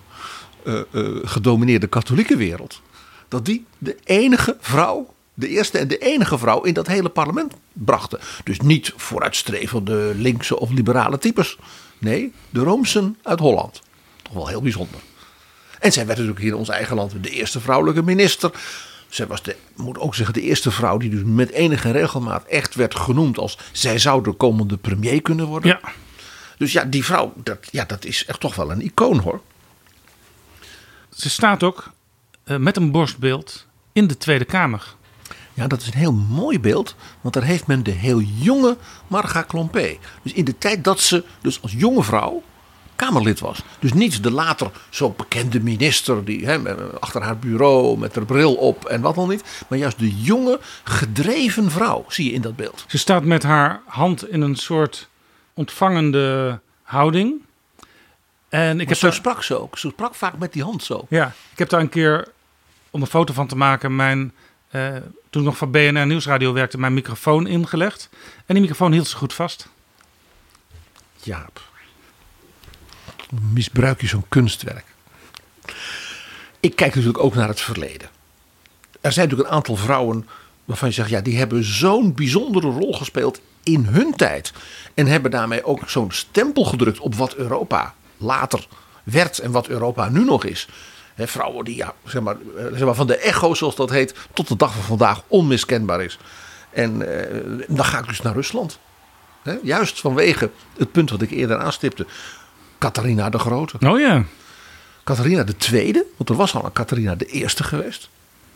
eh, gedomineerde katholieke wereld, dat die de enige vrouw, de eerste en de enige vrouw in dat hele parlement brachten. Dus niet vooruitstrevende linkse of liberale types. Nee, de Roomsen uit Holland. Toch wel heel bijzonder. En zij werd natuurlijk hier in ons eigen land de eerste vrouwelijke minister. Zij was de, moet ook zeggen, de eerste vrouw die dus met enige regelmaat echt werd genoemd als zij zou de komende premier kunnen worden. Ja. Dus ja, die vrouw, dat, ja, dat is echt toch wel een icoon hoor. Ze staat ook eh, met een borstbeeld in de Tweede Kamer. Ja, dat is een heel mooi beeld, want daar heeft men de heel jonge Marga Klompé. Dus in de tijd dat ze dus als jonge vrouw Kamerlid was. Dus niet de later zo bekende minister die hè, achter haar bureau met haar bril op en wat dan niet. Maar juist de jonge, gedreven vrouw zie je in dat beeld. Ze staat met haar hand in een soort ontvangende houding. En ik Maar heb zo daar, sprak ze ook. Ze sprak vaak met die hand zo. ja, ik heb daar een keer, om een foto van te maken, mijn, eh, toen ik nog voor BNR Nieuwsradio werkte, mijn microfoon ingelegd. En die microfoon hield ze goed vast. Jaap. Misbruik je zo'n kunstwerk? Ik kijk natuurlijk ook naar het verleden. Er zijn natuurlijk een aantal vrouwen waarvan je zegt, ja, die hebben zo'n bijzondere rol gespeeld in hun tijd. En hebben daarmee ook zo'n stempel gedrukt op wat Europa later werd en wat Europa nu nog is. Vrouwen die, ja, zeg maar, eh, zeg maar, van de echo, zoals dat heet, tot de dag van vandaag onmiskenbaar is. En eh, dan ga ik dus naar Rusland. Juist vanwege het punt wat ik eerder aanstipte. Catharina de Grote. Oh ja. Catharina de Tweede, want er was al een Catharina de Eerste geweest.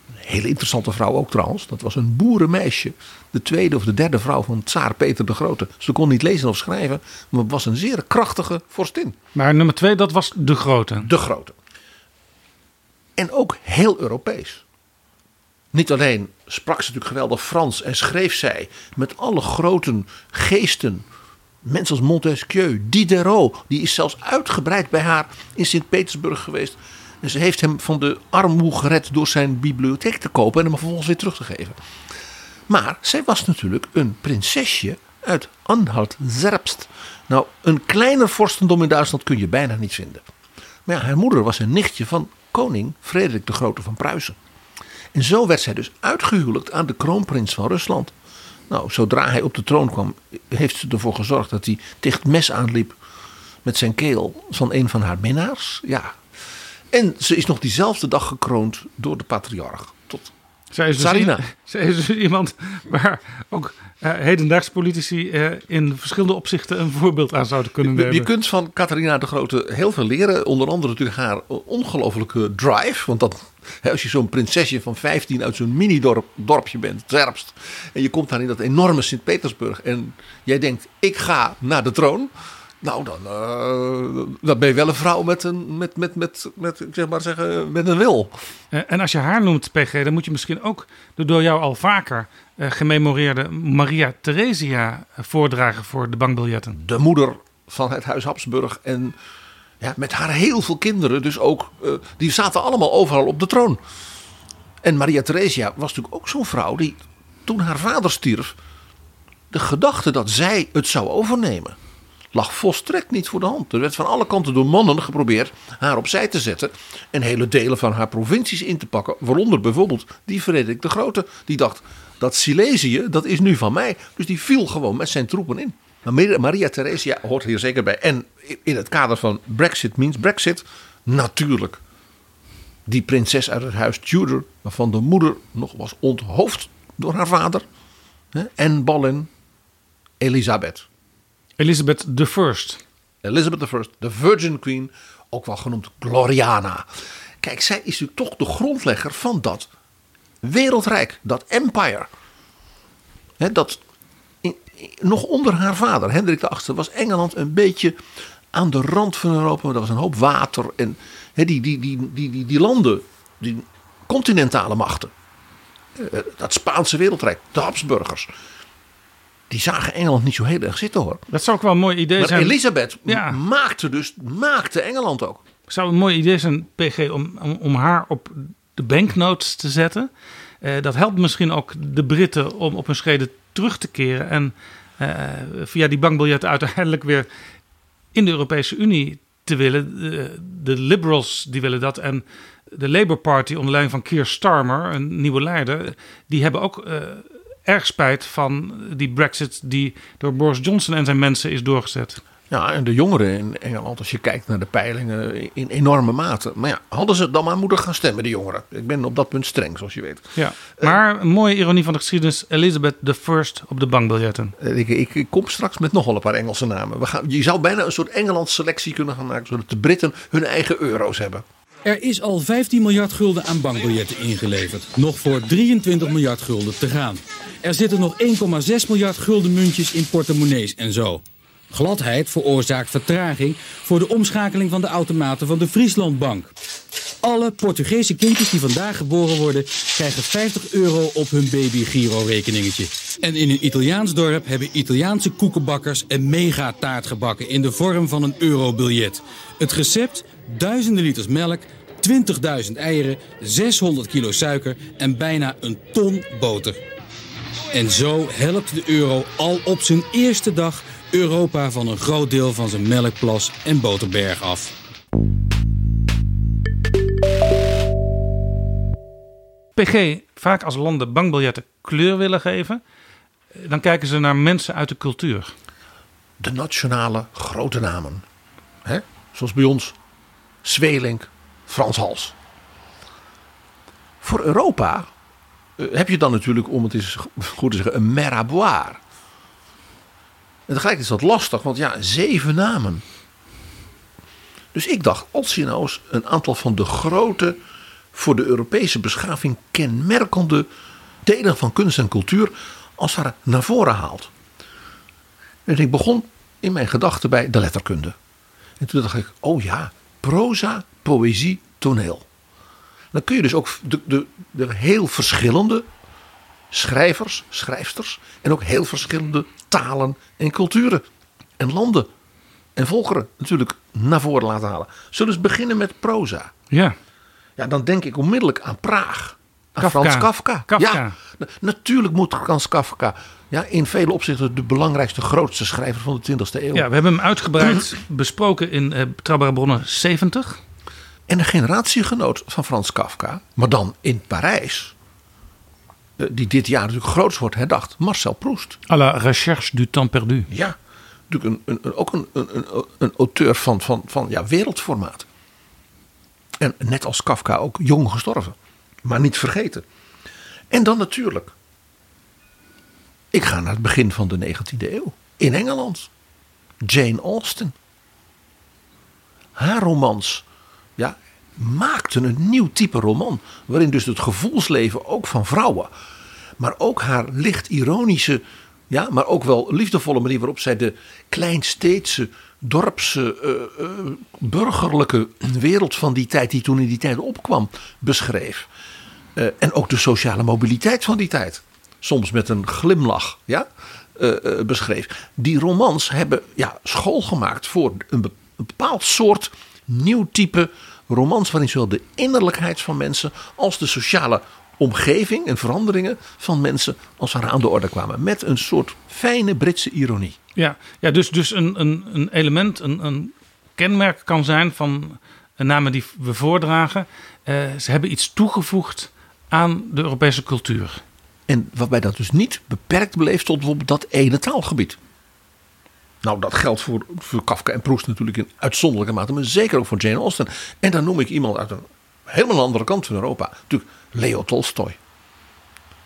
Een hele interessante vrouw ook trouwens. Dat was een boerenmeisje. De tweede of de derde vrouw van tsaar Peter de Grote. Ze kon niet lezen of schrijven, maar was een zeer krachtige vorstin. Maar nummer twee, dat was de grote. De Grote. En ook heel Europees. Niet alleen sprak ze natuurlijk geweldig Frans en schreef zij met alle grote geesten. Mensen als Montesquieu, Diderot, die is zelfs uitgebreid bij haar in Sint-Petersburg geweest. En ze heeft hem van de armoe gered door zijn bibliotheek te kopen en hem vervolgens weer terug te geven. Maar zij was natuurlijk een prinsesje uit Anhalt-Zerbst. Nou, een kleiner vorstendom in Duitsland kun je bijna niet vinden. Maar ja, haar moeder was een nichtje van koning Frederik de Grote van Pruisen. En zo werd zij dus uitgehuwelijkt aan de kroonprins van Rusland. Nou, zodra hij op de troon kwam, heeft ze ervoor gezorgd dat hij het mes aanliep met zijn keel van een van haar minnaars. Ja. En ze is nog diezelfde dag gekroond door de patriarch. Zij is, dus Sarina. i- zij is dus iemand waar ook hedendaagse politici eh, in verschillende opzichten een voorbeeld aan zouden kunnen nemen. je kunt van Catharina de Grote heel veel leren. Onder andere natuurlijk haar ongelofelijke drive. Want dat, hè, als je zo'n prinsesje van 15 uit zo'n mini-dorpje bent, Zerbst. En je komt daar in dat enorme Sint-Petersburg. En jij denkt, ik ga naar de troon. Nou, dan, dan ben je wel een vrouw met een, met, met, met, met, ik zeg maar zeggen, met een wil. Eh, en als je haar noemt, PG, dan moet je misschien ook de door jou al vaker eh, gememoreerde Maria Theresia voordragen voor de bankbiljetten. De moeder van het huis Habsburg. En Ja, met haar heel veel kinderen, dus ook, die zaten allemaal overal op de troon. En Maria Theresia was natuurlijk ook zo'n vrouw die, toen haar vader stierf, de gedachte dat zij het zou overnemen, lag volstrekt niet voor de hand. Er werd van alle kanten door mannen geprobeerd haar opzij te zetten en hele delen van haar provincies in te pakken. Waaronder bijvoorbeeld die Frederik de Grote, die dacht dat Silesië, dat is nu van mij. Dus die viel gewoon met zijn troepen in. Maar Maria Theresia hoort hier zeker bij. En in het kader van Brexit means Brexit, natuurlijk die prinses uit het huis Tudor, waarvan de moeder nog was onthoofd door haar vader. En Boleyn, Elisabeth. Elizabeth I. Elizabeth I, de Virgin Queen, ook wel genoemd Gloriana. Kijk, zij is natuurlijk toch de grondlegger van dat wereldrijk, dat empire. dat nog onder haar vader, Hendrik VIII, was Engeland een beetje aan de rand van Europa. Er was een hoop water en die, die, die, die, die, die landen, die continentale machten. Eh, dat Spaanse wereldrijk, de Habsburgers. Die zagen Engeland niet zo heel erg zitten hoor. Dat zou ook wel een mooi idee maar zijn. Elisabeth maakte dus maakte Engeland ook. Zou een mooi idee zijn, PG, om, om, om haar op de banknotes te zetten. Uh, dat helpt misschien ook de Britten om op hun schreden terug te keren. En uh, via die bankbiljetten uiteindelijk weer in de Europese Unie te willen. De, de, liberals die willen dat. En de Labour Party onder leiding van Keir Starmer, een nieuwe leider, die hebben ook uh, erg spijt van die Brexit die door Boris Johnson en zijn mensen is doorgezet. Ja, en de jongeren in Engeland, als je kijkt naar de peilingen, in enorme mate. Maar ja, hadden ze dan maar moeten gaan stemmen, de jongeren. Ik ben op dat punt streng, zoals je weet. Ja, maar een mooie ironie van de geschiedenis. Elizabeth I op de bankbiljetten. Ik, ik, ik, kom straks met nog wel een paar Engelse namen. We gaan, je zou bijna een soort Engeland selectie kunnen gaan maken, zodat de Britten hun eigen euro's hebben. Er is al 15 miljard gulden aan bankbiljetten ingeleverd. Nog voor 23 miljard gulden te gaan. Er zitten nog 1,6 miljard gulden muntjes in portemonnees en zo. Gladheid veroorzaakt vertraging voor de omschakeling van de automaten van de Frieslandbank. Alle Portugese kindjes die vandaag geboren worden krijgen 50 euro op hun baby-giro-rekeningetje. En in een Italiaans dorp hebben Italiaanse koekenbakkers een megataart gebakken in de vorm van een eurobiljet. Het recept: duizenden liters melk, 20.000 eieren, 600 kilo suiker en bijna een ton boter. En zo helpt de euro al op zijn eerste dag Europa van een groot deel van zijn melkplas en boterberg af. PG, vaak als landen bankbiljetten kleur willen geven, dan kijken ze naar mensen uit de cultuur. De nationale grote namen. Hè? Zoals bij ons Zwelink, Frans Hals. Voor Europa eh, heb je dan natuurlijk, om het eens goed te zeggen, een meraboir. En tegelijk is dat lastig, want ja, zeven namen. Dus ik dacht, als nou een aantal van de grote, voor de Europese beschaving kenmerkende delen van kunst en cultuur, als het naar voren haalt. En ik begon in mijn gedachten bij de letterkunde. En toen dacht ik, oh ja, proza, poëzie, toneel. Dan kun je dus ook de, de, de heel verschillende schrijvers, schrijfsters en ook heel verschillende talen en culturen en landen en volkeren natuurlijk naar voren laten halen. Zullen we eens beginnen met proza? Ja. Ja, dan denk ik onmiddellijk aan Praag. Aan Kafka. Frans Kafka. Kafka. Ja, natuurlijk moet Frans Kafka ja, in vele opzichten de belangrijkste, grootste schrijver van de 20e eeuw. Ja, we hebben hem uitgebreid besproken in uh, Betrouwbare Bronnen 70. En een generatiegenoot van Frans Kafka, maar dan in Parijs, eh, die dit jaar natuurlijk groots wordt herdacht, Marcel Proust. À la recherche du temps perdu. Ja, natuurlijk een, een, ook een, een, een, een auteur van, van, van ja, wereldformaat. En net als Kafka ook jong gestorven, maar niet vergeten. En dan natuurlijk, ik ga naar het begin van de 19e eeuw, in Engeland. Jane Austen. Haar romans ja, maakten een nieuw type roman. Waarin dus het gevoelsleven ook van vrouwen. Maar ook haar licht ironische. Ja, maar ook wel liefdevolle manier waarop zij de kleinsteedse, dorpse, uh, uh, burgerlijke wereld van die tijd, die toen in die tijd opkwam, beschreef. Uh, en ook de sociale mobiliteit van die tijd. Soms met een glimlach, ja, beschreef. Die romans hebben ja, school gemaakt voor een bepaald soort nieuw type romans waarin zowel de innerlijkheid van mensen als de sociale omgeving en veranderingen van mensen als aan de orde kwamen. Met een soort fijne Britse ironie. Ja, ja dus, dus een, een, een element, een, een kenmerk kan zijn van namen die we voordragen. Eh, ze hebben iets toegevoegd aan de Europese cultuur. En waarbij dat dus niet beperkt bleef tot bijvoorbeeld dat ene taalgebied. Nou, dat geldt voor, voor Kafka en Proust natuurlijk in uitzonderlijke mate, maar zeker ook voor Jane Austen. En dan noem ik iemand uit een helemaal andere kant van Europa. Natuurlijk Leo Tolstoy.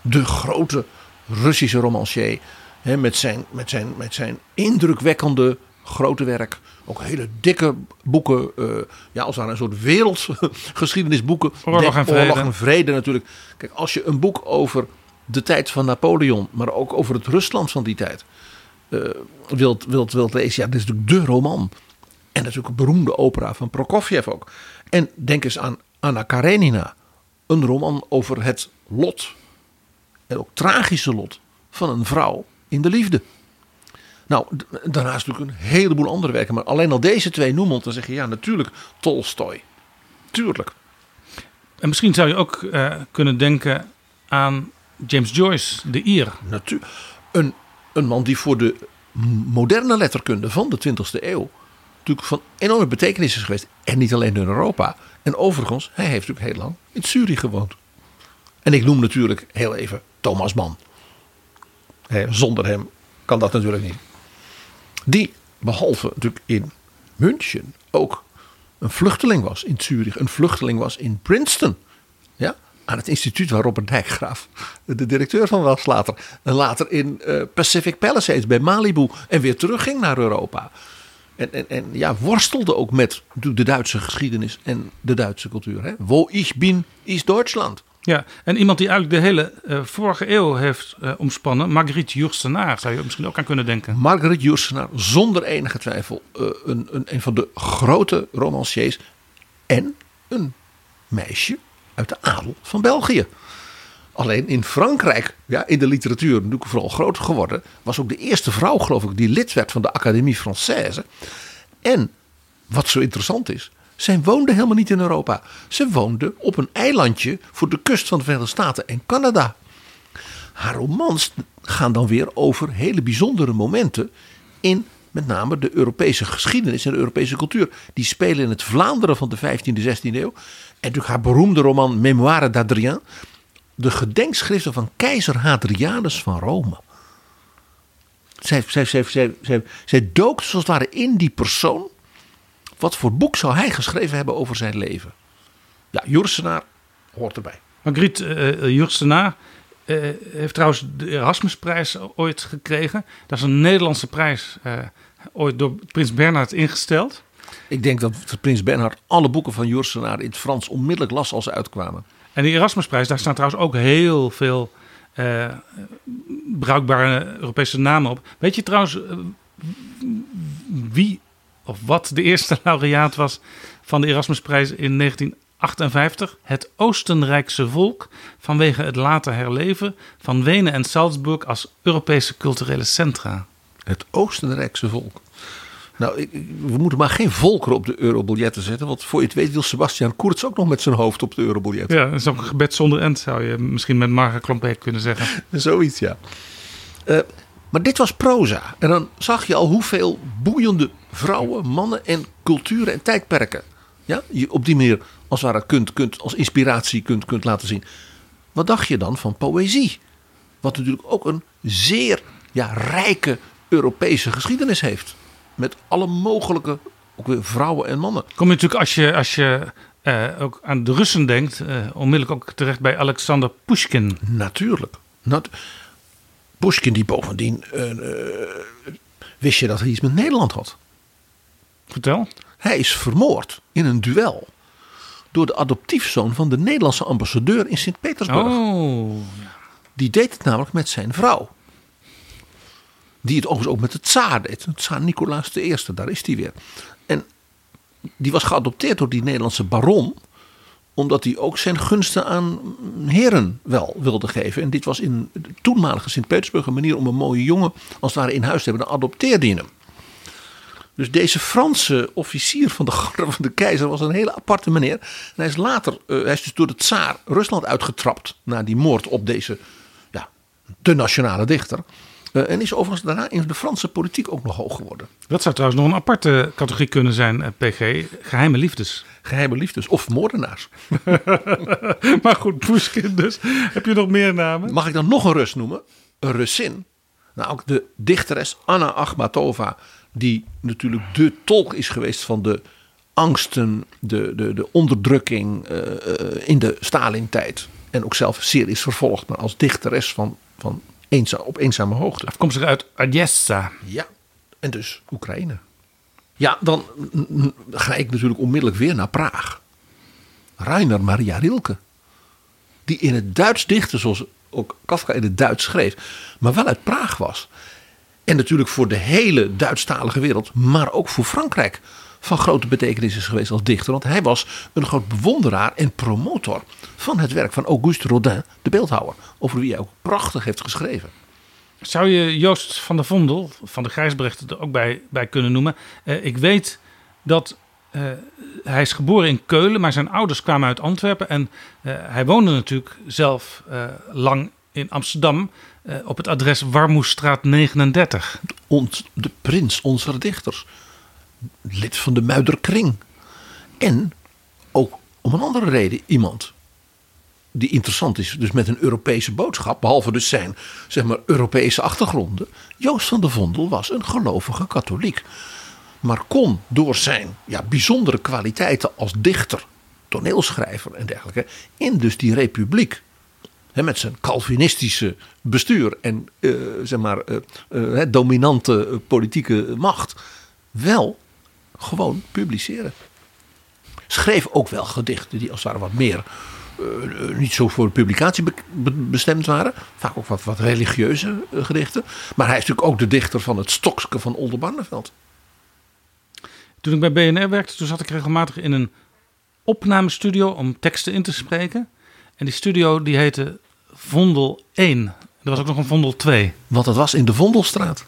De grote Russische romancier. Hè, met, zijn, met, zijn, met zijn indrukwekkende grote werk. Ook hele dikke boeken. Uh, ja, als daar een soort wereldgeschiedenisboeken. Oorlog en vrede. Oorlog en vrede natuurlijk. Kijk, als je een boek over de tijd van Napoleon, maar ook over het Rusland van die tijd. Uh, wilt, wilt, wilt lezen. Ja, dit is natuurlijk de roman. En natuurlijk een beroemde opera van Prokofjev ook. En denk eens aan Anna Karenina. Een roman over het lot. En ook tragische lot van een vrouw in de liefde. Nou, daarnaast natuurlijk een heleboel andere werken. Maar alleen al deze twee noemen, dan zeg je ja, natuurlijk Tolstoy. Tuurlijk. En misschien zou je ook uh, kunnen denken aan James Joyce, de Ier. Een, een man die voor de moderne letterkunde van de 20e eeuw natuurlijk van enorme betekenis is geweest. En niet alleen in Europa. En overigens, hij heeft natuurlijk heel lang in Zurich gewoond. En ik noem natuurlijk heel even Thomas Mann. zonder hem kan dat natuurlijk niet. Die, behalve natuurlijk in München, ook een vluchteling was in Zurich. Een vluchteling was in Princeton. Aan het instituut waar Robert Dijkgraaf de directeur van was later. En later in uh, Pacific Palisades bij Malibu. En weer terugging naar Europa. En, en, en ja, worstelde ook met de Duitse geschiedenis en de Duitse cultuur. Hè. Wo ich bin, is Duitsland. Ja, en iemand die eigenlijk de hele uh, vorige eeuw heeft uh, omspannen, Marguerite Jursenaar, zou je misschien ook aan kunnen denken. Marguerite Jursenaar, zonder enige twijfel, uh, een, een, een van de grote romanciers en een meisje uit de adel van België. Alleen in Frankrijk, ja, in de literatuur natuurlijk vooral groot geworden, was ook de eerste vrouw, geloof ik, die lid werd van de Académie Française. En wat zo interessant is, zij woonde helemaal niet in Europa. Ze woonde op een eilandje voor de kust van de Verenigde Staten en Canada. Haar romans gaan dan weer over hele bijzondere momenten in met name de Europese geschiedenis en de Europese cultuur. Die spelen in het Vlaanderen van de 15e, 16e eeuw. En natuurlijk haar beroemde roman Mémoire d'Adrien de gedenkschriften van keizer Hadrianus van Rome. Zij, zij, zij, zij, zij, zij dook zoals het ware in die persoon. Wat voor boek zou hij geschreven hebben over zijn leven? Ja, Jursenaar hoort erbij. Margriet uh, Jursenaar uh, heeft trouwens de Erasmusprijs ooit gekregen. Dat is een Nederlandse prijs, ooit door prins Bernhard ingesteld. Ik denk dat prins Bernhard alle boeken van Jursenaar in het Frans onmiddellijk las als ze uitkwamen. En die Erasmusprijs, daar staan trouwens ook heel veel uh, bruikbare Europese namen op. Weet je trouwens uh, wie of wat de eerste laureaat was van de Erasmusprijs in 1958? Het Oostenrijkse volk vanwege het later herleven van Wenen en Salzburg als Europese culturele centra. Het Oostenrijkse volk. Nou, ik, we moeten maar geen volkeren op de eurobiljetten zetten. Want voor je het weet wil Sebastian Kurz ook nog met zijn hoofd op de eurobiljet. Ja, dat is ook een gebed zonder end, zou je misschien met Marga Klompeek kunnen zeggen. Zoiets, ja. Uh, maar dit was proza. En dan zag je al hoeveel boeiende vrouwen, mannen en culturen en tijdperken. Ja, je op die manier als het ware kunt, kunt, als inspiratie kunt, kunt laten zien. Wat dacht je dan van poëzie? Wat natuurlijk ook een zeer ja, rijke Europese geschiedenis heeft met alle mogelijke ook weer vrouwen en mannen. Kom je natuurlijk als je, als je uh, ook aan de Russen denkt, uh, onmiddellijk ook terecht bij Alexander Pushkin. Natuurlijk. Nat Pushkin die bovendien, uh, wist je dat hij iets met Nederland had? Vertel. Hij is vermoord in een duel door de adoptiefzoon van de Nederlandse ambassadeur in Sint-Petersburg. Oh. Die deed het namelijk met zijn vrouw. Die het overigens ook met het tsaar deed. Tsaar Nicolaas I, daar is hij weer. En die was geadopteerd door die Nederlandse baron. Omdat hij ook zijn gunsten aan heren wel wilde geven. En dit was in de toenmalige Sint-Petersburg een manier om een mooie jongen als het ware in huis te hebben. Dan adopteerde hij hem. Dus deze Franse officier van de garde van de keizer was een hele aparte meneer. En hij is later, uh, hij is dus door de tsaar Rusland uitgetrapt na die moord op deze, ja, de nationale dichter. Uh, en is overigens daarna in de Franse politiek ook nog hoog geworden. Dat zou trouwens nog een aparte categorie kunnen zijn, eh, PG. Geheime liefdes. Geheime liefdes of moordenaars. maar goed, Pushkin dus. Heb je nog meer namen? Mag ik dan nog een Rus noemen? Een Russin. Nou, ook de dichteres Anna Akhmatova die natuurlijk de tolk is geweest van de angsten, de, de, de onderdrukking uh, in de Stalin-tijd. En ook zelf zeer is vervolgd, maar als dichteres van, van eenza op eenzame hoogte. Afkomstig uit Odessa. Ja, en dus Oekraïne. Ja, dan ga ik natuurlijk onmiddellijk weer naar Praag. Rainer Maria Rilke. Die in het Duits dichtte, zoals ook Kafka in het Duits schreef, maar wel uit Praag was. En natuurlijk voor de hele Duitsstalige wereld, maar ook voor Frankrijk van grote betekenis is geweest als dichter. Want hij was een groot bewonderaar en promotor van het werk van Auguste Rodin, de beeldhouwer. Over wie hij ook prachtig heeft geschreven. Zou je Joost van der Vondel, van de Grijsbrecht, er ook bij, bij kunnen noemen? Uh, ik weet dat uh, hij is geboren in Keulen, maar zijn ouders kwamen uit Antwerpen. En uh, hij woonde natuurlijk zelf lang in Amsterdam op het adres Warmoestraat 39. Ont, de prins onze dichters. Lid van de Muiderkring. En ook om een andere reden iemand die interessant is, dus met een Europese boodschap, behalve dus zijn zeg maar, Europese achtergronden. Joost van der Vondel was een gelovige katholiek, maar kon door zijn ja, bijzondere kwaliteiten als dichter, toneelschrijver en dergelijke, in dus die republiek met zijn Calvinistische bestuur en uh, zeg maar, uh, uh, dominante politieke macht wel gewoon publiceren. Schreef ook wel gedichten die als het ware wat meer niet zo voor publicatie be bestemd waren. Vaak ook wat, wat religieuze gedichten. Maar hij is natuurlijk ook de dichter van het Stokske van Oldenbarneveld. Toen ik bij BNR werkte, toen zat ik regelmatig in een opnamestudio om teksten in te spreken. En die studio die heette Vondel 1. Er was ook nog een Vondel 2. Want dat was in de Vondelstraat.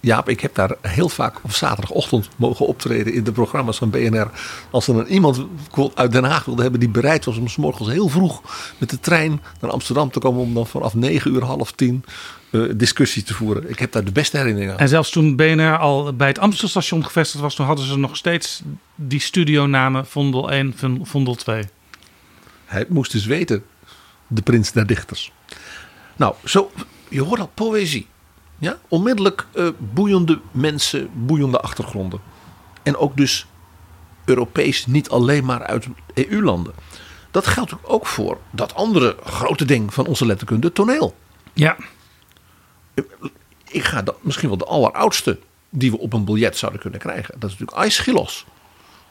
Jaap, ik heb daar heel vaak op zaterdagochtend mogen optreden in de programma's van BNR. Als er dan iemand uit Den Haag wilde hebben die bereid was om s morgens heel vroeg met de trein naar Amsterdam te komen. Om dan vanaf 9 uur, half 10 uh, discussie te voeren. Ik heb daar de beste herinneringen aan. En zelfs toen BNR al bij het Amstelstation gevestigd was, toen hadden ze nog steeds die studionamen Vondel 1, Vondel 2. Hij moest dus weten de prins der dichters. Nou, zo, je hoort al poëzie. Ja? Onmiddellijk uh, boeiende mensen, boeiende achtergronden. En ook dus Europees, niet alleen maar uit EU-landen. Dat geldt ook voor dat andere grote ding van onze letterkunde, toneel. Ja. Ik ga dat, misschien wel de alleroudste die we op een biljet zouden kunnen krijgen. Dat is natuurlijk Aeschylus.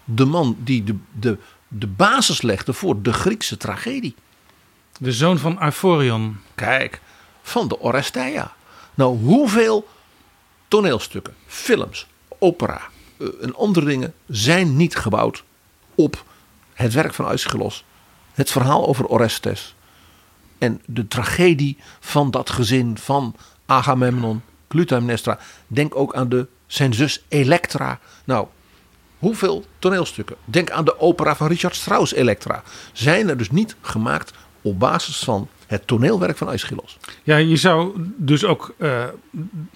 De man die de, de, de basis legde voor de Griekse tragedie. De zoon van Euphorion. Kijk, van de Oresteia. Nou, hoeveel toneelstukken, films, opera uh, en andere dingen zijn niet gebouwd op het werk van Aeschylus. Het verhaal over Orestes. En de tragedie van dat gezin van Agamemnon, Clytemnestra. Denk ook aan de, zijn zus Elektra. Nou, hoeveel toneelstukken? Denk aan de opera van Richard Strauss, Elektra. Zijn er dus niet gemaakt op basis van het toneelwerk van Aeschylus. Ja, je zou dus ook uh,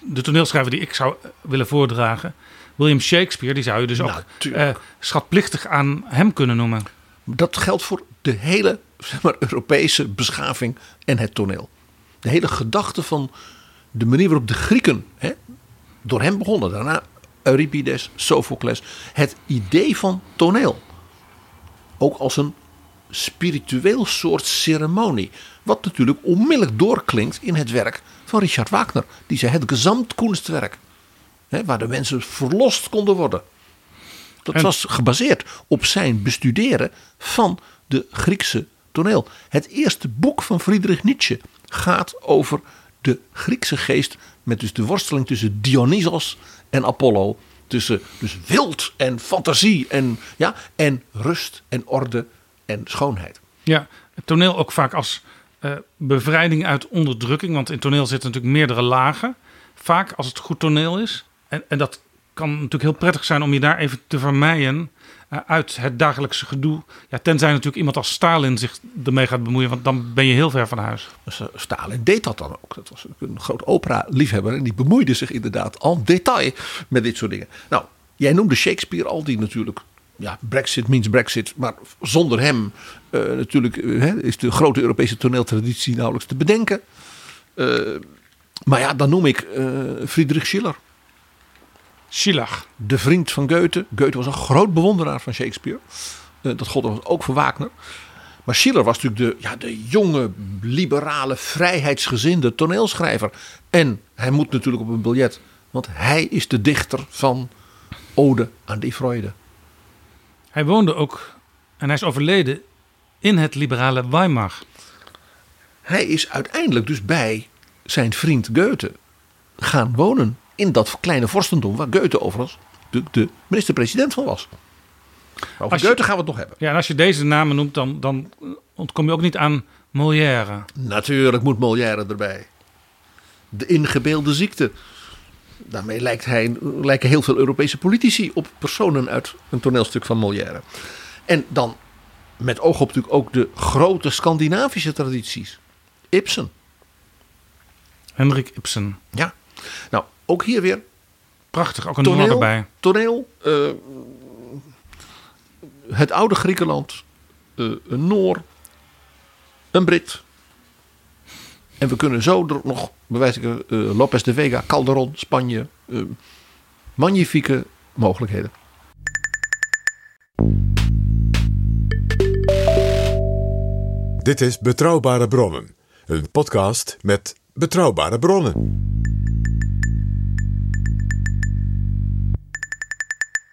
de toneelschrijver die ik zou willen voordragen, William Shakespeare, die zou je dus nou, ook uh, schatplichtig aan hem kunnen noemen. Dat geldt voor de hele zeg maar, Europese beschaving en het toneel. De hele gedachte van de manier waarop de Grieken hè, door hem begonnen, daarna Euripides, Sophocles, het idee van toneel. Ook als een spiritueel soort ceremonie. Wat natuurlijk onmiddellijk doorklinkt in het werk van Richard Wagner. Die zei het gezamtkunstwerk. Hè, waar de mensen verlost konden worden. Dat was gebaseerd op zijn bestuderen van de Griekse toneel. Het eerste boek van Friedrich Nietzsche gaat over de Griekse geest. Met dus de worsteling tussen Dionysos en Apollo. Tussen dus wild en fantasie en, ja, en rust en orde en schoonheid. Ja, het toneel ook vaak als bevrijding uit onderdrukking. Want in toneel zitten natuurlijk meerdere lagen. Vaak als het goed toneel is. En, en dat kan natuurlijk heel prettig zijn om je daar even te vermijden eh, uit het dagelijkse gedoe. Ja, tenzij natuurlijk iemand als Stalin zich ermee gaat bemoeien, want dan ben je heel ver van huis. Dus, eh, Stalin deed dat dan ook. Dat was een groot opera-liefhebber en die bemoeide zich inderdaad al detail met dit soort dingen. Nou, jij noemde Shakespeare al, die natuurlijk ja, Brexit means Brexit. Maar zonder hem uh, natuurlijk uh, is de grote Europese toneeltraditie nauwelijks te bedenken. Uh, maar ja, dan noem ik Friedrich Schiller. Schiller. De vriend van Goethe. Goethe was een groot bewonderaar van Shakespeare. dat god ook voor Wagner. Maar Schiller was natuurlijk de, ja, de jonge, liberale, vrijheidsgezinde toneelschrijver. En hij moet natuurlijk op een biljet. Want hij is de dichter van Ode aan die Freude. Hij woonde ook, en hij is overleden, in het liberale Weimar. Hij is uiteindelijk dus bij zijn vriend Goethe gaan wonen in dat kleine vorstendom waar Goethe overigens de, de minister-president van was. Over als Goethe gaan we het nog hebben. Ja, en als je deze namen noemt, dan, dan ontkom je ook niet aan Molière. Natuurlijk moet Molière erbij. De ingebeelde ziekte. Daarmee lijkt hij, lijken heel veel Europese politici op personen uit een toneelstuk van Molière. En dan met oog op natuurlijk ook de grote Scandinavische tradities. Ibsen. Hendrik Ibsen. Ja. Nou, ook hier weer. Prachtig, ook een toneel, erbij. Toneel. Uh, het oude Griekenland. Uh, een Noor. Een Brit. En we kunnen zo er nog, bewijs ik, uh, Lopez de Vega, Calderon, Spanje. Uh, magnifieke mogelijkheden. Dit is Betrouwbare Bronnen. Een podcast met betrouwbare bronnen.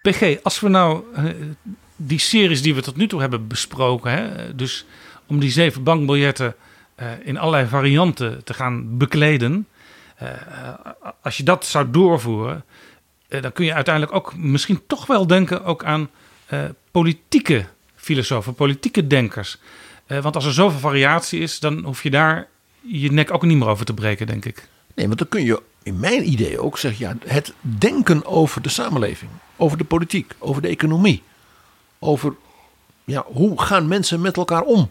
PG, als we nou uh, die series die we tot nu toe hebben besproken, hè, dus om die zeven bankbiljetten in allerlei varianten te gaan bekleden. Uh, als je dat zou doorvoeren, dan kun je uiteindelijk ook misschien toch wel denken ook aan politieke filosofen, politieke denkers. want als er zoveel variatie is, dan hoef je daar je nek ook niet meer over te breken, denk ik. Nee, want dan kun je in mijn idee ook zeggen, ja, het denken over de samenleving, over de politiek, over de economie, over ja, hoe gaan mensen met elkaar om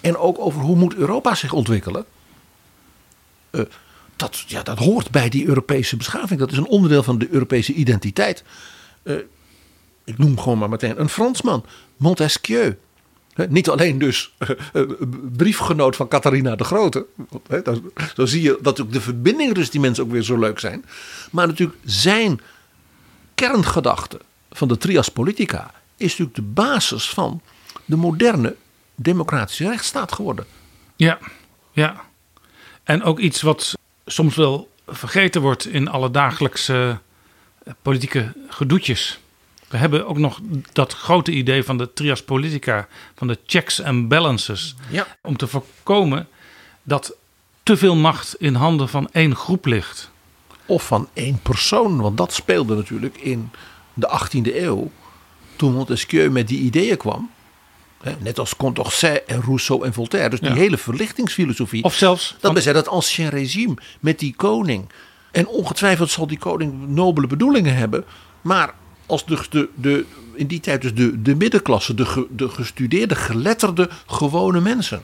En ook over hoe moet Europa zich ontwikkelen. Uh, dat, ja, dat hoort bij die Europese beschaving. Dat is een onderdeel van de Europese identiteit. Uh, ik noem gewoon maar meteen een Fransman, Montesquieu. Niet alleen dus uh, briefgenoot van Catharina de Grote. Dan, zie je dat ook de verbindingen tussen die mensen ook weer zo leuk zijn. Maar natuurlijk zijn kerngedachte van de trias politica is natuurlijk de basis van de moderne democratische rechtsstaat geworden. Ja, ja. En ook iets wat soms wel vergeten wordt in alle dagelijkse eh, politieke gedoetjes. We hebben ook nog dat grote idee van de trias politica, van de checks and balances. Ja. Om te voorkomen dat te veel macht in handen van één groep ligt. Of van één persoon, want dat speelde natuurlijk in de 18e eeuw. Toen Montesquieu met die ideeën kwam. Net als Condorcet en Rousseau en Voltaire. Dus die hele verlichtingsfilosofie. Of zelfs. Dat van... dat ancien regime met die koning. En ongetwijfeld zal die koning nobele bedoelingen hebben. Maar als de, de, de, in die tijd dus de, de middenklasse, de, de gestudeerde, geletterde, gewone mensen.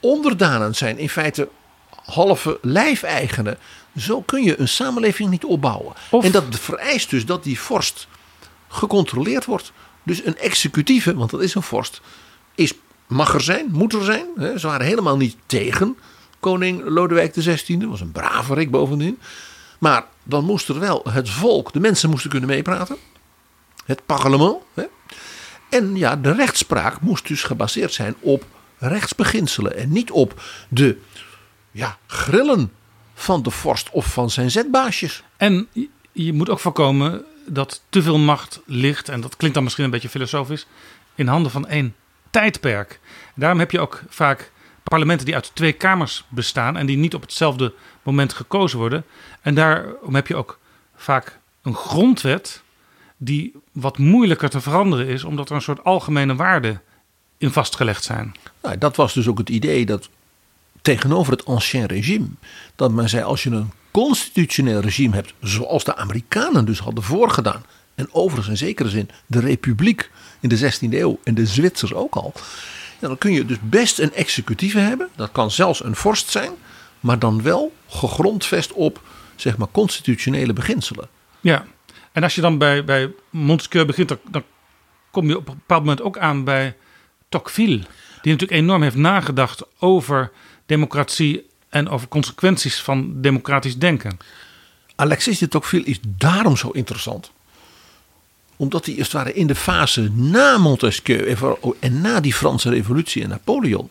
Onderdanen zijn in feite halve lijfeigenen. Zo kun je een samenleving niet opbouwen. En dat vereist dus dat die vorst gecontroleerd wordt. Dus een executieve, want dat is een vorst, is, mag er zijn, moet er zijn. Ze waren helemaal niet tegen koning Lodewijk XVI. was een braverik bovendien. Maar dan moest er wel het volk, de mensen moesten kunnen meepraten. Het parlement. Hè? En ja, de rechtspraak moest dus gebaseerd zijn op rechtsbeginselen. En niet op de ja, grillen van de vorst of van zijn zetbaasjes. En je moet ook voorkomen dat te veel macht ligt, en dat klinkt dan misschien een beetje filosofisch, in handen van één tijdperk. Daarom heb je ook vaak parlementen die uit twee kamers bestaan en die niet op hetzelfde moment gekozen worden. En daarom heb je ook vaak een grondwet die wat moeilijker te veranderen is, omdat er een soort algemene waarden in vastgelegd zijn. Nou, dat was dus ook het idee dat tegenover het ancien regime, dat men zei als je een constitutioneel regime hebt, zoals de Amerikanen dus hadden voorgedaan, en overigens in zekere zin de Republiek in de 16e eeuw en de Zwitsers ook al, ja, dan kun je dus best een executieve hebben. Dat kan zelfs een vorst zijn, maar dan wel gegrondvest op zeg maar constitutionele beginselen. Ja, en als je dan bij, bij Montesquieu begint, dan, dan kom je op een bepaald moment ook aan bij Tocqueville. Die natuurlijk enorm heeft nagedacht over democratie en over consequenties van democratisch denken. Alexis de Tocqueville is daarom zo interessant. Omdat hij het ware in de fase na Montesquieu en, vooral- en na die Franse revolutie en Napoleon...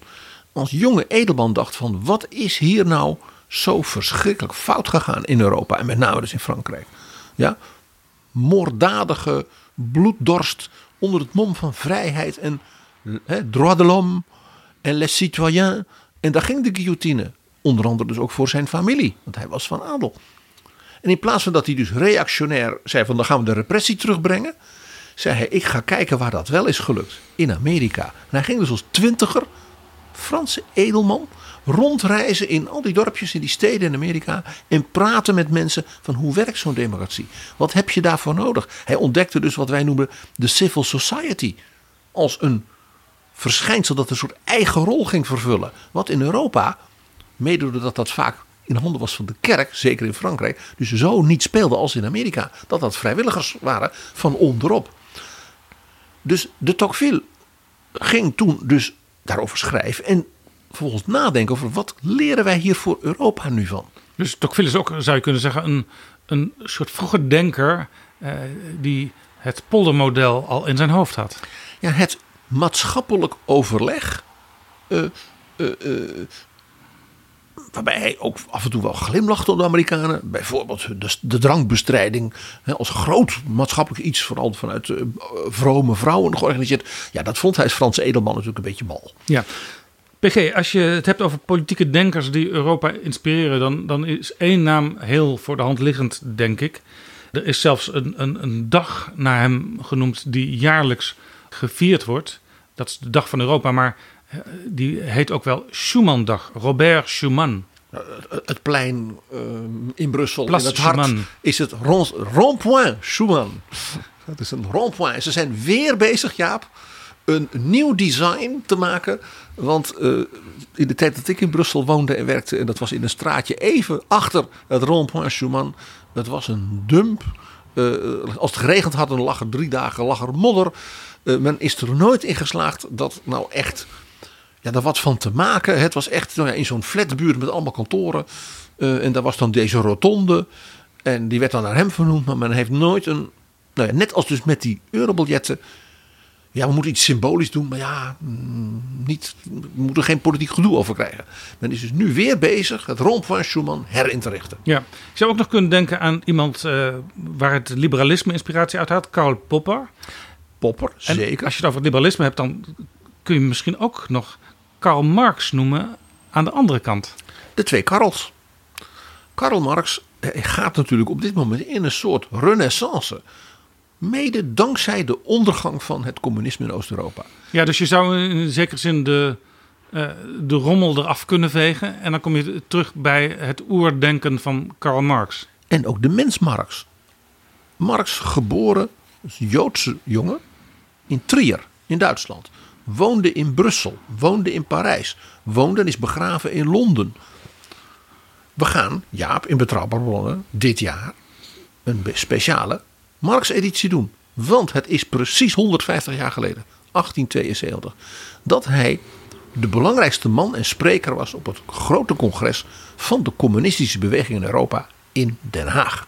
als jonge edelman dacht van wat is hier nou zo verschrikkelijk fout gegaan in Europa. En met name dus in Frankrijk. Ja, moorddadige bloeddorst onder het mom van vrijheid en hè, droit de l'homme en les citoyens. En daar ging de guillotine. Onder andere dus ook voor zijn familie, want hij was van adel. En in plaats van dat hij dus reactionair zei van dan gaan we de repressie terugbrengen, zei hij ik ga kijken waar dat wel is gelukt. In Amerika. En hij ging dus als twintiger, Franse edelman, rondreizen in al die dorpjes in die steden in Amerika en praten met mensen van hoe werkt zo'n democratie? Wat heb je daarvoor nodig? Hij ontdekte dus wat wij noemen de civil society als een verschijnsel dat een soort eigen rol ging vervullen. Wat in Europa, mede doordat dat vaak in handen was van de kerk, zeker in Frankrijk, dus zo niet speelde als in Amerika, dat dat vrijwilligers waren van onderop. Dus de Tocqueville ging toen dus daarover schrijven en vervolgens nadenken over wat leren wij hier voor Europa nu van. Dus Tocqueville is ook, zou je kunnen zeggen, een, een soort vroege denker eh, die het poldermodel al in zijn hoofd had. Ja, het maatschappelijk overleg. eh, eh, eh, waarbij hij ook af en toe wel glimlachte op de Amerikanen. Bijvoorbeeld de, de drankbestrijding hè, als groot maatschappelijk iets, vooral vanuit vrome vrouwen georganiseerd. Ja, dat vond hij als Franse edelman natuurlijk een beetje mal. Ja. PG, als je het hebt over politieke denkers die Europa inspireren, dan, dan is één naam heel voor de hand liggend, denk ik. Er is zelfs een, een, een dag naar hem genoemd die jaarlijks gevierd wordt. Dat is de Dag van Europa, maar eh, die heet ook wel Schumandag. Robert Schuman. Het plein eh, in Brussel, Place in het hart, is het rond- rond-point Schuman. Dat is een rond-point. Ze zijn weer bezig, Jaap, een nieuw design te maken. Want eh, in de tijd dat ik in Brussel woonde en werkte, en dat was in een straatje even achter het rond-point Schuman, dat was een dump. Eh, als het geregend had, dan lag er drie dagen lag er modder. Eh, men is er nooit in geslaagd dat nou echt ja, daar wat van te maken. Het was echt nou ja, in zo'n flatbuurt met allemaal kantoren. Eh, en daar was dan deze rotonde. En die werd dan naar hem vernoemd. Maar men heeft nooit een. Nou ja, net als dus met die eurobiljetten. Ja, we moeten iets symbolisch doen. Maar ja, mm, niet, we moeten geen politiek gedoe over krijgen. Men is dus nu weer bezig het romp van Schuman herin te richten. Ja, ik zou ook nog kunnen denken aan iemand eh, waar het liberalisme inspiratie uit had, Karl Popper. Popper, En zeker. als je het over liberalisme hebt, dan kun je misschien ook nog Karl Marx noemen aan de andere kant. De twee Karls. Karl Marx eh, gaat natuurlijk op dit moment in een soort renaissance. Mede dankzij de ondergang van het communisme in Oost-Europa. Ja, dus je zou in zekere zin de, eh, de rommel eraf kunnen vegen. En dan kom je terug bij het oerdenken van Karl Marx. En ook de mens Marx. Marx geboren, als Joodse jongen, in Trier in Duitsland. Woonde in Brussel, woonde in Parijs, woonde en is begraven in Londen. We gaan, Jaap, in Betrouwbare Bronnen dit jaar een speciale Marx-editie doen. Want het is precies 150 jaar geleden, 1872, dat hij de belangrijkste man en spreker was op het grote congres van de communistische beweging in Europa in Den Haag.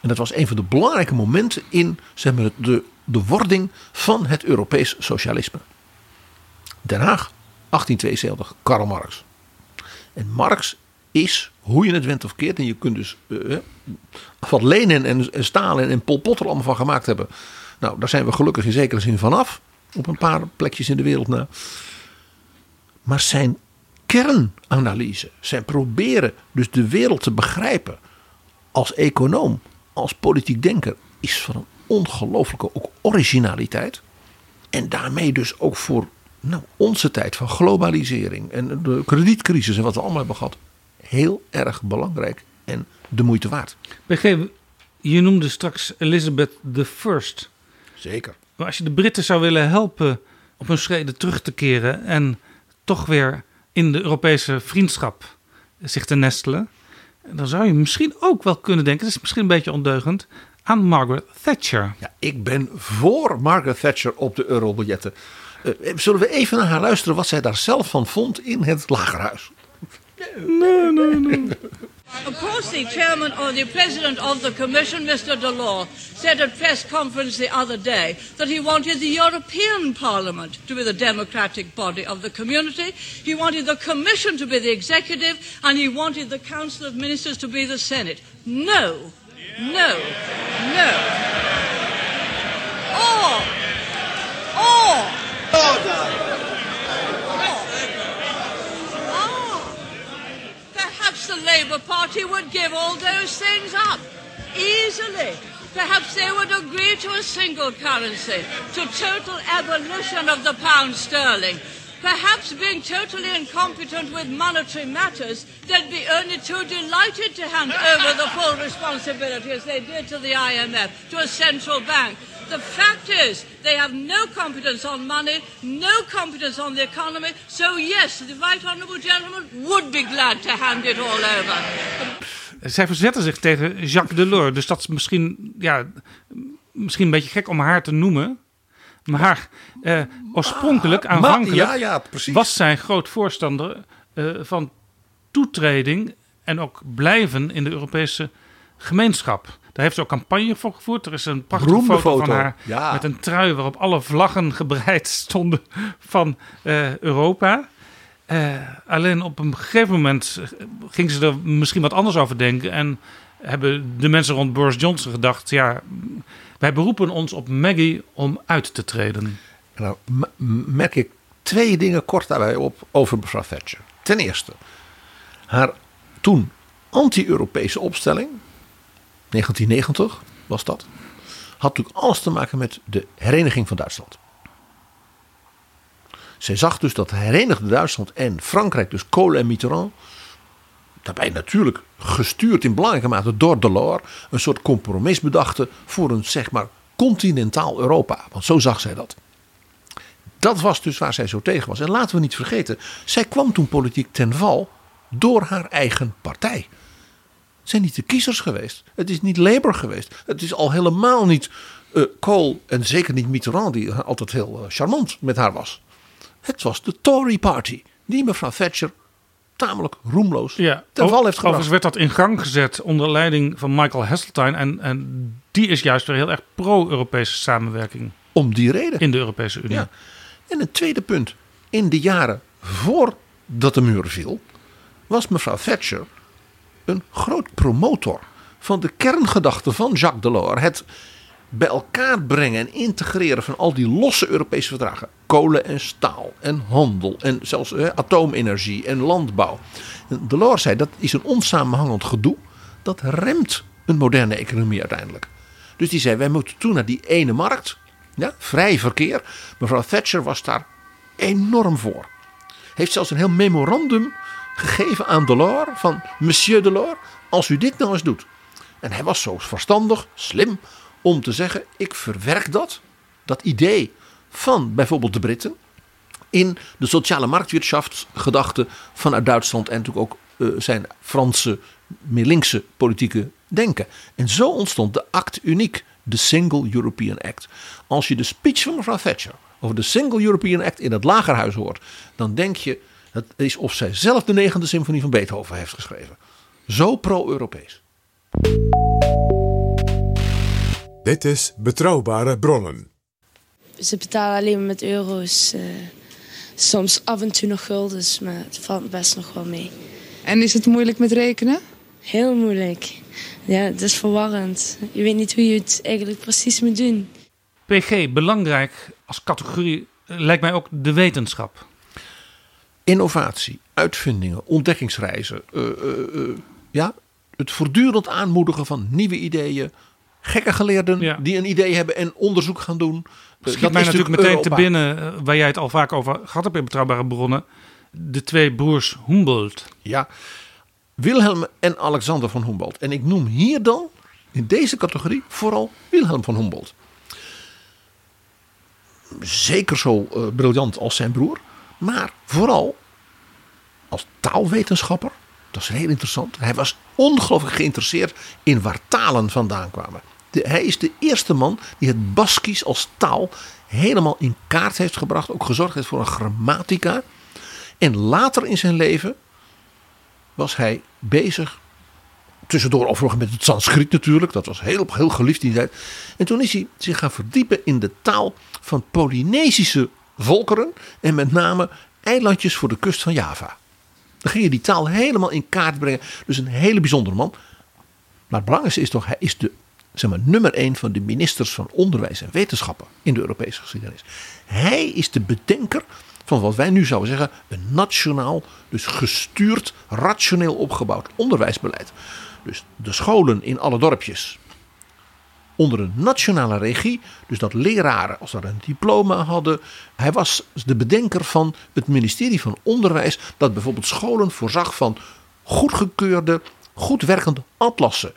En dat was een van de belangrijke momenten in zeg maar, de, de wording van het Europees socialisme. Den Haag, 1872, Karl Marx. En Marx is, hoe je het went of keert, en je kunt dus eh, wat Lenin en, Stalin en Pol Pot er allemaal van gemaakt hebben. Nou, daar zijn we gelukkig in zekere zin vanaf. Op een paar plekjes in de wereld na. Maar zijn kernanalyse, zijn proberen dus de wereld te begrijpen als econoom, als politiek denker, is van ongelooflijke ook originaliteit. En daarmee dus ook voor nou, onze tijd van globalisering en de kredietcrisis en wat we allemaal hebben gehad, heel erg belangrijk en de moeite waard. PG, je noemde straks Elizabeth I. Zeker. Maar als je de Britten zou willen helpen op hun schreden terug te keren en toch weer in de Europese vriendschap zich te nestelen, dan zou je misschien ook wel kunnen denken, het is misschien een beetje ondeugend, aan Margaret Thatcher. Ja, ik ben voor Margaret Thatcher op de eurobiljetten. Uh, zullen we even naar haar luisteren wat zij daar zelf van vond in het lagerhuis? Nee, nee, nee. Of course, the chairman or the president of the commission, Mr. Delors, said at press conference the other day that he wanted the European Parliament to be the democratic body of the community. He wanted the commission to be the executive, and he wanted the council of ministers to be the senate. No, no, no. Or, or. Perhaps the Labour Party would give all those things up easily. Perhaps they would agree to a single currency, to total abolition of the pound sterling. Perhaps being totally incompetent with monetary matters, they'd be only too delighted to hand over the full responsibility, as they did to the IMF, to a central bank. The fact is, they have no competence on money, no competence on the economy. So, yes, the right honourable gentleman would be glad to hand it all over. Zij verzetten zich tegen Jacques Delors. Dus dat is misschien, ja, misschien een beetje gek om haar te noemen. Maar eh, oorspronkelijk, aanvankelijk, ja, ja, precies. was zij groot voorstander eh, van toetreding en ook blijven in de Europese gemeenschap. Daar heeft ze ook campagne voor gevoerd. Er is een prachtige Beroemde foto, van foto, haar ja. met een trui waarop alle vlaggen gebreid stonden van eh, Europa. Alleen op een gegeven moment ging ze er misschien wat anders over denken. En hebben de mensen rond Boris Johnson gedacht: ja, wij beroepen ons op Maggie om uit te treden. Nou, m- merk ik twee dingen kort daarbij op over mevrouw Thatcher. Ten eerste, haar toen anti-Europese opstelling, 1990 was dat, had natuurlijk alles te maken met de hereniging van Duitsland. Zij zag dus dat herenigde Duitsland en Frankrijk, dus Kohl en Mitterrand, daarbij natuurlijk gestuurd in belangrijke mate door Delors, een soort compromis bedachten voor een zeg maar continentaal Europa. Want zo zag zij dat. Dat was dus waar zij zo tegen was. En laten we niet vergeten, zij kwam toen politiek ten val door haar eigen partij. Het zijn niet de kiezers geweest. Het is niet Labour geweest. Het is al helemaal niet eh Kohl en zeker niet Mitterrand, die altijd heel eh, charmant met haar was. Het was de Tory Party, die mevrouw Thatcher tamelijk roemloos Ja, ten val heeft overigens werd dat in gang gezet onder leiding van Michael Heseltine. En, en die is juist weer heel erg pro-Europese samenwerking. Om die reden. In de Europese Unie. Ja. En een tweede punt. In de jaren voordat de muur viel, was mevrouw Thatcher een groot promotor van de kerngedachte van Jacques Delors. Het bij elkaar brengen en integreren van al die losse Europese verdragen. Kolen en staal en handel en zelfs atoomenergie en landbouw. En Delors zei dat is een onsamenhangend gedoe. Dat remt een moderne economie uiteindelijk. Dus die zei wij moeten toe naar die ene markt. Ja, vrij verkeer. Mevrouw Thatcher was daar enorm voor. Heeft zelfs een heel memorandum gegeven aan Delors van Monsieur Delors, als u dit nou eens doet. En hij was zo verstandig, slim, om te zeggen: ik verwerk dat, dat idee van bijvoorbeeld de Britten, in de sociale marktwirtschaftsgedachte vanuit Duitsland en natuurlijk ook eh, zijn Franse, meer linkse politieke denken. En zo ontstond de act uniek, de Single European Act. Als je de speech van mevrouw Thatcher over de Single European Act in het lagerhuis hoort, dan denk je, het is of zij zelf de negende symfonie van Beethoven heeft geschreven. Zo pro-Europees. Dit is Betrouwbare Bronnen. Ze betalen alleen maar met euro's. eh, soms af en toe nog guldens, maar het valt best nog wel mee. En is het moeilijk met rekenen? Heel moeilijk. Ja, het is verwarrend. Je weet niet hoe je het eigenlijk precies moet doen. PG, belangrijk als categorie eh, lijkt mij ook de wetenschap. Innovatie, uitvindingen, ontdekkingsreizen. eh, eh, eh, ja, het voortdurend aanmoedigen van nieuwe ideeën. Gekke geleerden die een idee hebben en onderzoek gaan doen. Eh, Schiet dat mij is natuurlijk meteen Europa. te binnen, eh, waar jij het al vaak over gehad hebt in Betrouwbare Bronnen. De twee broers Humboldt. Ja, Wilhelm en Alexander van Humboldt. En ik noem hier dan in deze categorie vooral Wilhelm van Humboldt. Zeker zo eh, briljant als zijn broer, maar vooral als taalwetenschapper. Dat is heel interessant. Hij was ongelooflijk geïnteresseerd in waar talen vandaan kwamen. Hij is de eerste man die het Baskisch als taal helemaal in kaart heeft gebracht. Ook gezorgd heeft voor een grammatica. En later in zijn leven was hij bezig. Tussendoor overigens met het Sanskriet natuurlijk. Dat was heel, heel geliefd in die tijd. En toen is hij zich gaan verdiepen in de taal van Polynesische volkeren. En met name eilandjes voor de kust van Java. Dan ging je die taal helemaal in kaart brengen. Dus een hele bijzondere man. Maar het belangrijkste is toch, hij is de zeg maar, nummer één van de ministers van Onderwijs en Wetenschappen in de Europese geschiedenis. Hij is de bedenker van wat wij nu zouden zeggen een nationaal, dus gestuurd, rationeel opgebouwd onderwijsbeleid. Dus de scholen in alle dorpjes onder een nationale regie. Dus dat leraren als dat een diploma hadden. Hij was de bedenker van het ministerie van Onderwijs. Dat bijvoorbeeld scholen voorzag van goedgekeurde, goed werkende atlassen.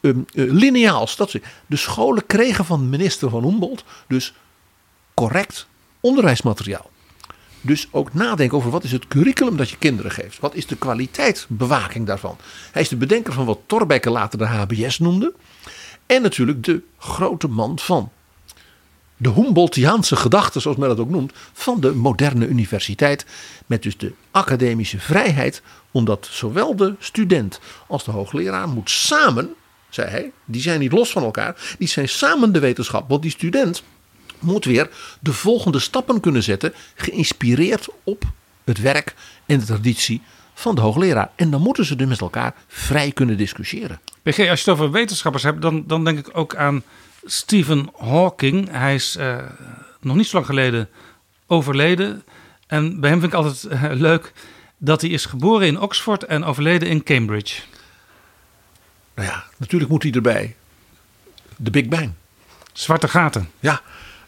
Eh, lineaals. Dat. De scholen kregen van minister van Humboldt dus correct onderwijsmateriaal. Dus ook nadenken over wat is het curriculum dat je kinderen geeft. Wat is de kwaliteitsbewaking daarvan. Hij is de bedenker van wat Thorbecke later de HBS noemde. En natuurlijk de grote man van de Humboldtiaanse gedachte, zoals men dat ook noemt, van de moderne universiteit. Met dus de academische vrijheid, omdat zowel de student als de hoogleraar moet samen, zei hij, die zijn niet los van elkaar, die zijn samen de wetenschap. Want die student moet weer de volgende stappen kunnen zetten, geïnspireerd op het werk en de traditie van de hoogleraar. En dan moeten ze dus met elkaar vrij kunnen discussiëren. PG, als je het over wetenschappers hebt, dan, dan denk ik ook aan Stephen Hawking. Hij is eh, nog niet zo lang geleden overleden. En bij hem vind ik altijd eh, leuk dat hij is geboren in Oxford en overleden in Cambridge. Nou ja, natuurlijk moet hij erbij. De Big Bang. Zwarte gaten. Ja,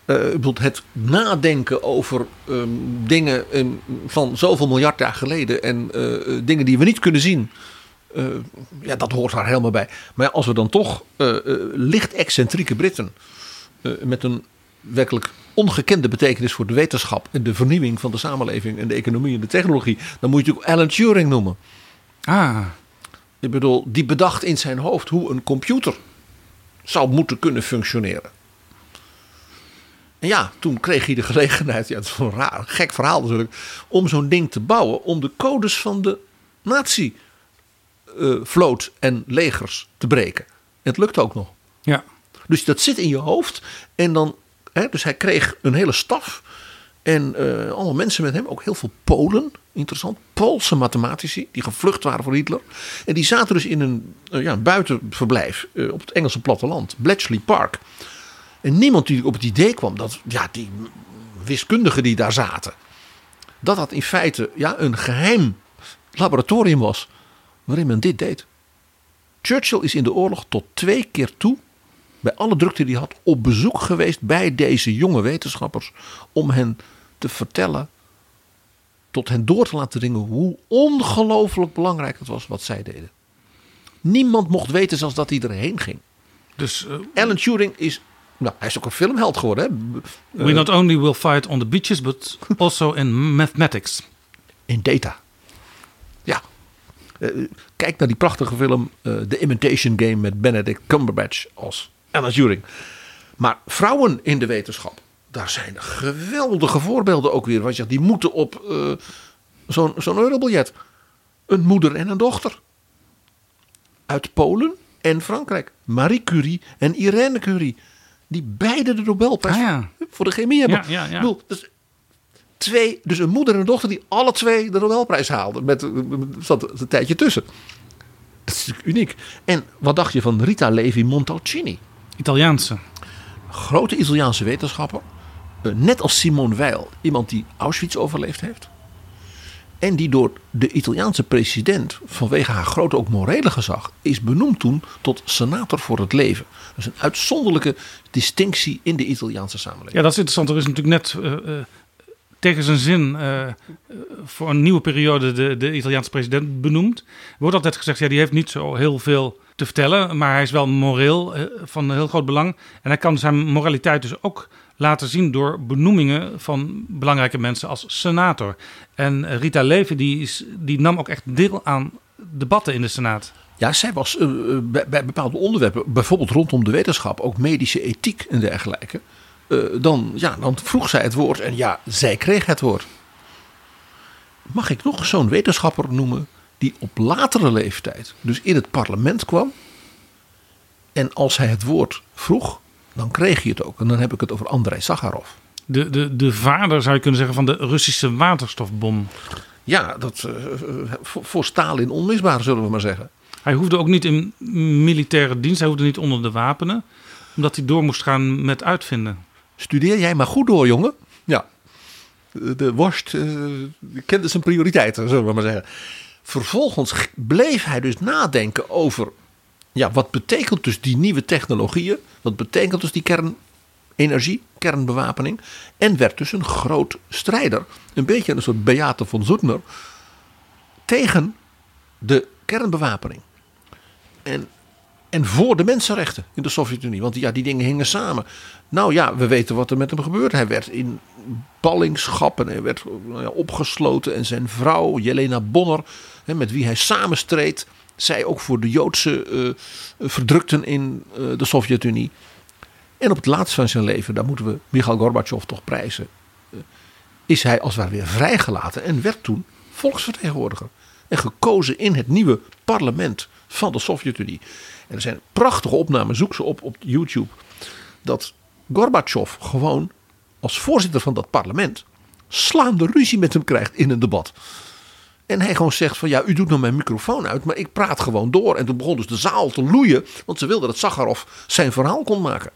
bijvoorbeeld het nadenken over ehm, dingen ehm, van zoveel miljard jaar geleden en eh, dingen die we niet kunnen zien. eh, ja, dat hoort daar helemaal bij. Maar ja, als we dan toch licht excentrieke Britten met een werkelijk ongekende betekenis voor de wetenschap en de vernieuwing van de samenleving en de economie en de technologie, dan moet je natuurlijk Alan Turing noemen. Ah. Ik bedoel, die bedacht in zijn hoofd hoe een computer zou moeten kunnen functioneren. En ja, toen kreeg hij de gelegenheid, ja, het is een raar, gek verhaal natuurlijk, om zo'n ding te bouwen om de codes van de nazi-vloot en legers te breken. En het lukte ook nog. Ja. Dus dat zit in je hoofd. En dan, hè, dus hij kreeg een hele staf. En eh, allemaal mensen met hem, ook heel veel Polen, interessant. Poolse mathematici, die gevlucht waren voor Hitler. En die zaten dus in een, eh, ja, een buitenverblijf eh, op het Engelse platteland, Bletchley Park. En niemand die op het idee kwam dat ja, die wiskundigen die daar zaten, dat dat in feite ja, een geheim laboratorium was waarin men dit deed. Churchill is in de oorlog tot twee keer toe, bij alle drukte die hij had, op bezoek geweest bij deze jonge wetenschappers om hen te vertellen, tot hen door te laten dringen hoe ongelooflijk belangrijk het was wat zij deden. Niemand mocht weten zelfs dat hij erheen ging. Dus Alan Turing is, nou, hij is ook een filmheld geworden. Hè? We not only will fight on the beaches, but also in mathematics. In data. Ja. Eh, kijk naar die prachtige film eh, The Imitation Game met Benedict Cumberbatch als Alan Turing. Maar vrouwen in de wetenschap, daar zijn geweldige voorbeelden ook weer. Want je, die moeten op eh, zo'n zo'n eurobiljet. Een moeder en een dochter. Uit Polen en Frankrijk. Marie Curie en Irene Curie. Die beide de Nobelprijs voor de chemie hebben. Ah, Ja, ja, ja. Ik bedoel, dus twee, dus een moeder en een dochter die alle twee de Nobelprijs haalden. Met, met zat een tijdje tussen. Dat is natuurlijk uniek. En wat dacht je van Rita Levi Montalcini? Italiaanse. Grote Italiaanse wetenschapper. Eh, Net als Simone Weil. Iemand die Auschwitz overleefd heeft. En die door de Italiaanse president vanwege haar grote ook morele gezag is benoemd toen tot senator voor het leven. Dat is een uitzonderlijke distinctie in de Italiaanse samenleving. Ja, dat is interessant. Er is natuurlijk net eh, eh, tegen zijn zin voor een nieuwe periode de, de Italiaanse president benoemd. Wordt altijd gezegd, ja, die heeft niet zo heel veel te vertellen, maar hij is wel moreel van heel groot belang. En hij kan zijn moraliteit dus ook laten zien door benoemingen van belangrijke mensen als senator. En Rita Leven die, is, die nam ook echt deel aan debatten in de Senaat. Ja, zij was uh, bij, bij, bepaalde onderwerpen, bijvoorbeeld rondom de wetenschap, ook medische ethiek en dergelijke. Uh, dan, ja, dan vroeg zij het woord en ja, zij kreeg het woord. Mag ik nog zo'n wetenschapper noemen die op latere leeftijd dus in het parlement kwam? En als hij het woord vroeg, dan kreeg je het ook. En dan heb ik het over Andrei Sakharov. De, de, de vader zou je kunnen zeggen van de Russische waterstofbom. Ja, dat, uh, voor, voor Stalin onmisbaar zullen we maar zeggen. Hij hoefde ook niet in militaire dienst, hij hoefde niet onder de wapenen, omdat hij door moest gaan met uitvinden. Studeer jij maar goed door, jongen. Ja, de worst uh, kende zijn prioriteiten, zullen we maar zeggen. Vervolgens bleef hij dus nadenken over, ja, wat betekent dus die nieuwe technologieën? Wat betekent dus die kernenergie, kernbewapening? En werd dus een groot strijder, een beetje een soort Beate von Zoetner, tegen de kernbewapening. En, en voor de mensenrechten in de Sovjet-Unie. Want ja, die dingen hingen samen. Nou ja, we weten wat er met hem gebeurt. Hij werd in ballingschap en hij werd nou opgesloten. En zijn vrouw, Jelena Bonner, met wie hij samenstreed. Zij ook voor de Joodse uh, verdrukten in uh, de Sovjet-Unie. En op het laatst van zijn leven, daar moeten we Michail Gorbachev toch prijzen. Uh, is hij als het ware weer vrijgelaten en werd toen volksvertegenwoordiger. En gekozen in het nieuwe parlement van de Sovjet-Unie. En er zijn prachtige opnamen, zoek ze op op YouTube. Dat Gorbachev gewoon als voorzitter van dat parlement slaande ruzie met hem krijgt in een debat. En hij gewoon zegt van ja, u doet nou mijn microfoon uit, maar ik praat gewoon door. En toen begon dus de zaal te loeien, want ze wilden dat Sakharov zijn verhaal kon maken.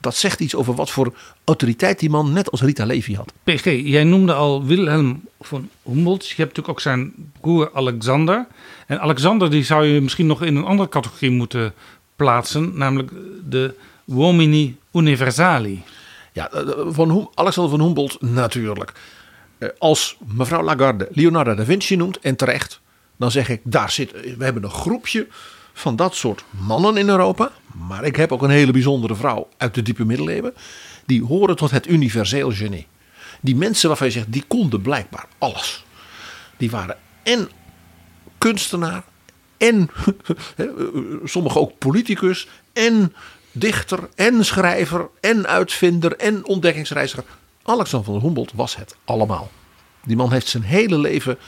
Dat zegt iets over wat voor autoriteit die man net als Rita Levi had. PG, jij noemde al Wilhelm von Humboldt. Je hebt natuurlijk ook zijn broer Alexander. En Alexander die zou je misschien nog in een andere categorie moeten plaatsen, namelijk de uomini universali. Ja, van Alexander van Humboldt natuurlijk. Als mevrouw Lagarde Leonardo da Vinci noemt, en terecht, dan zeg ik, daar zit, we hebben een groepje van dat soort mannen in Europa. Maar ik heb ook een hele bijzondere vrouw uit de diepe middeleeuwen. Die horen tot het universeel genie. Die mensen waarvan je zegt, die konden blijkbaar alles. Die waren en kunstenaar, en sommigen ook politicus, en dichter, en schrijver, en uitvinder, en ontdekkingsreiziger. Alexander van Humboldt was het allemaal. Die man heeft zijn hele leven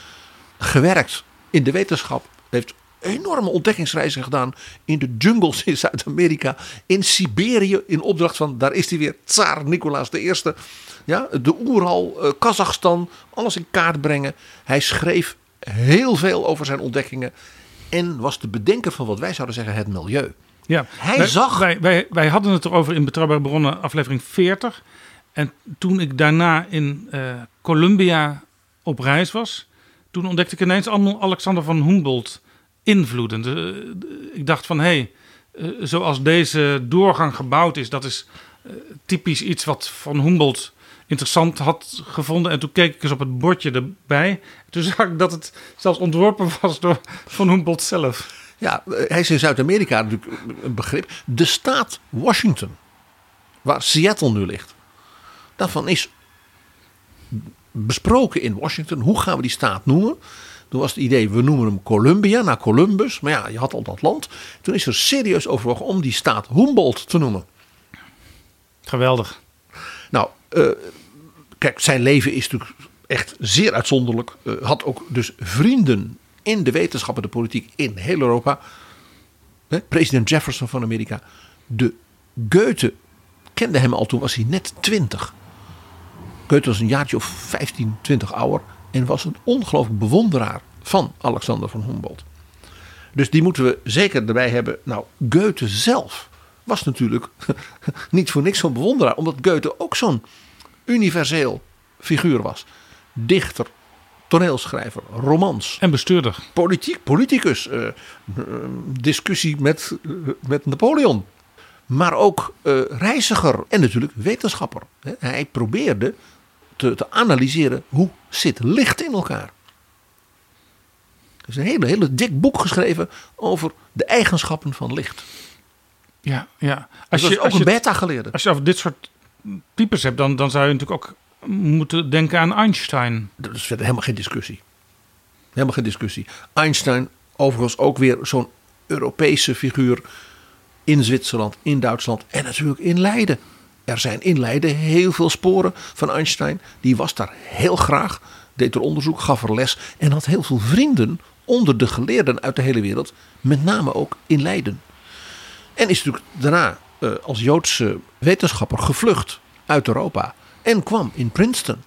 gewerkt in de wetenschap. Heeft enorme ontdekkingsreizen gedaan in de jungles in Zuid-Amerika, in Siberië, in opdracht van, daar is hij weer, Tsaar Nicolaas I. Ja, de Oeral, uh, Kazachstan, alles in kaart brengen. Hij schreef heel veel over zijn ontdekkingen en was de bedenker van wat wij zouden zeggen het milieu. Ja, hij wij, zag. Wij, wij, wij hadden het erover in Betrouwbare Bronnen, aflevering 40. En toen ik daarna in uh, Columbia op reis was, toen ontdekte ik ineens Alexander van Humboldt invloeden. De, de, ik dacht van hé, hey, uh, zoals deze doorgang gebouwd is, dat is uh, typisch iets wat Van Humboldt interessant had gevonden. En toen keek ik eens op het bordje erbij. Toen zag ik dat het zelfs ontworpen was door Van Humboldt zelf. Ja, hij is in Zuid-Amerika natuurlijk een begrip. De staat Washington, waar Seattle nu ligt. Daarvan is besproken in Washington. Hoe gaan we die staat noemen? Toen was het idee, we noemen hem Columbia, naar Columbus. Maar ja, je had al dat land. Toen is er serieus overwogen om die staat Humboldt te noemen. Geweldig. Nou, uh, kijk, zijn leven is natuurlijk echt zeer uitzonderlijk. Uh, had ook dus vrienden in de wetenschap en de politiek in heel Europa. President Jefferson van Amerika. De Goethe kende hem al toen was hij net twintig. Goethe was een jaartje of 15, 20 ouder. En was een ongelooflijk bewonderaar van Alexander van Humboldt. Dus die moeten we zeker erbij hebben. Nou, Goethe zelf was natuurlijk niet voor niks zo'n bewonderaar. Omdat Goethe ook zo'n universeel figuur was. Dichter, toneelschrijver, romans. En bestuurder. Politiek, politicus. Uh, discussie met, uh, met Napoleon. Maar ook uh, reiziger en natuurlijk wetenschapper. Hij probeerde te, te analyseren hoe zit licht in elkaar. Er is een hele, hele dik boek geschreven over de eigenschappen van licht. Ja, ja. Als je, ook een beta-geleerde. Als je over dit soort types hebt, dan, dan zou je natuurlijk ook moeten denken aan Einstein. Dat is verder helemaal geen discussie. Helemaal geen discussie. Einstein, overigens ook weer zo'n Europese figuur in Zwitserland, in Duitsland en natuurlijk in Leiden. Er zijn in Leiden heel veel sporen van Einstein. Die was daar heel graag, deed er onderzoek, gaf er les en had heel veel vrienden onder de geleerden uit de hele wereld, met name ook in Leiden. En is natuurlijk daarna uh, als Joodse wetenschapper gevlucht uit Europa en kwam in Princeton,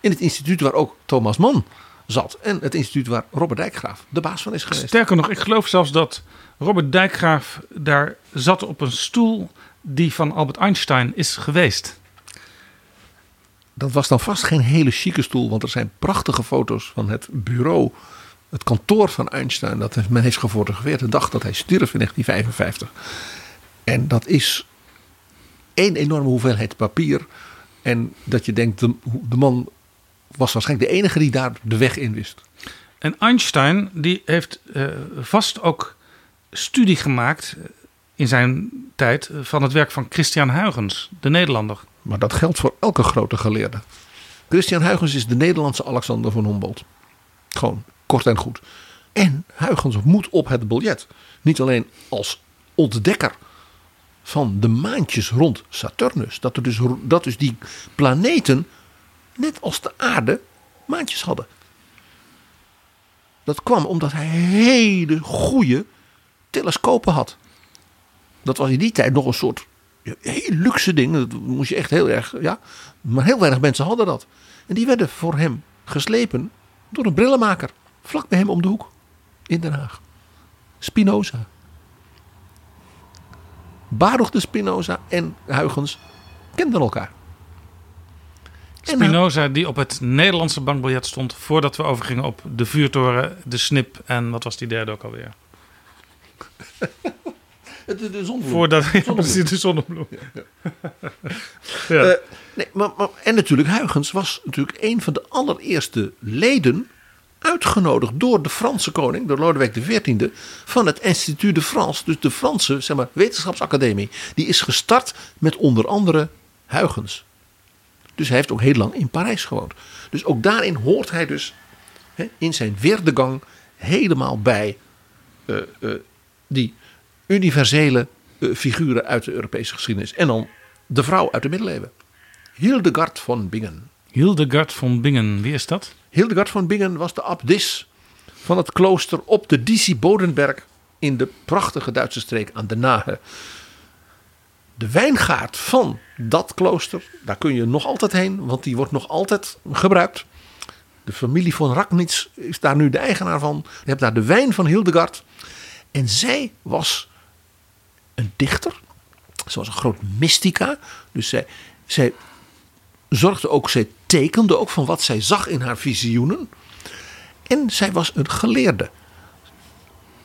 in het instituut waar ook Thomas Mann zat en het instituut waar Robert Dijkgraaf de baas van is geweest. Sterker nog, ik geloof zelfs dat Robert Dijkgraaf daar zat op een stoel die van Albert Einstein is geweest. Dat was dan vast geen hele chique stoel, want er zijn prachtige foto's van het bureau, het kantoor van Einstein, dat men heeft gefotografeerd de dag dat hij stierf in 1955. En dat is één enorme hoeveelheid papier. En dat je denkt, de, de man was waarschijnlijk de enige die daar de weg in wist. En Einstein die heeft uh, vast ook studie gemaakt in zijn tijd van het werk van Christian Huygens, de Nederlander. Maar dat geldt voor elke grote geleerde. Christian Huygens is de Nederlandse Alexander van Humboldt. Gewoon kort en goed. En Huygens moet op het biljet. Niet alleen als ontdekker van de maantjes rond Saturnus. Dat, er dus, dat dus die planeten, net als de aarde, maantjes hadden. Dat kwam omdat hij hele goede telescopen had. Dat was in die tijd nog een soort heel luxe ding. Dat moest je echt heel erg, ja. Maar heel weinig mensen hadden dat. En die werden voor hem geslepen door een brillenmaker. Vlak bij hem om de hoek. In Den Haag. Spinoza. Baruch de Spinoza en Huygens kenden elkaar. Spinoza die op het Nederlandse bankbiljet stond voordat we overgingen op de vuurtoren, de snip en wat was die derde ook alweer? De, de, zonnebloem. Voordat, ja, precies, de zonnebloem. Ja. ja. Uh, nee, maar, maar, en natuurlijk, Huygens was natuurlijk een van de allereerste leden uitgenodigd door de Franse koning, door Lodewijk XIV, van het Institut de France, dus de Franse zeg maar, wetenschapsacademie. Die is gestart met onder andere Huygens. Dus hij heeft ook heel lang in Parijs gewoond. Dus ook daarin hoort hij dus hè, in zijn weerdegang helemaal bij uh, uh, die universele uh, figuren uit de Europese geschiedenis. En dan de vrouw uit de middeleeuwen. Hildegard von Bingen. Hildegard von Bingen, wie is dat? Hildegard von Bingen was de abdis van het klooster op de Disi Bodenberg in de prachtige Duitse streek aan de Nahe. De wijngaard van dat klooster, daar kun je nog altijd heen, want die wordt nog altijd gebruikt. De familie von Ragnitz is daar nu de eigenaar van. Je hebt daar de wijn van Hildegard. En zij was een dichter. Ze was een groot mystica. Dus zij, zij zorgde ook, zij tekende ook van wat zij zag in haar visioenen. En zij was een geleerde.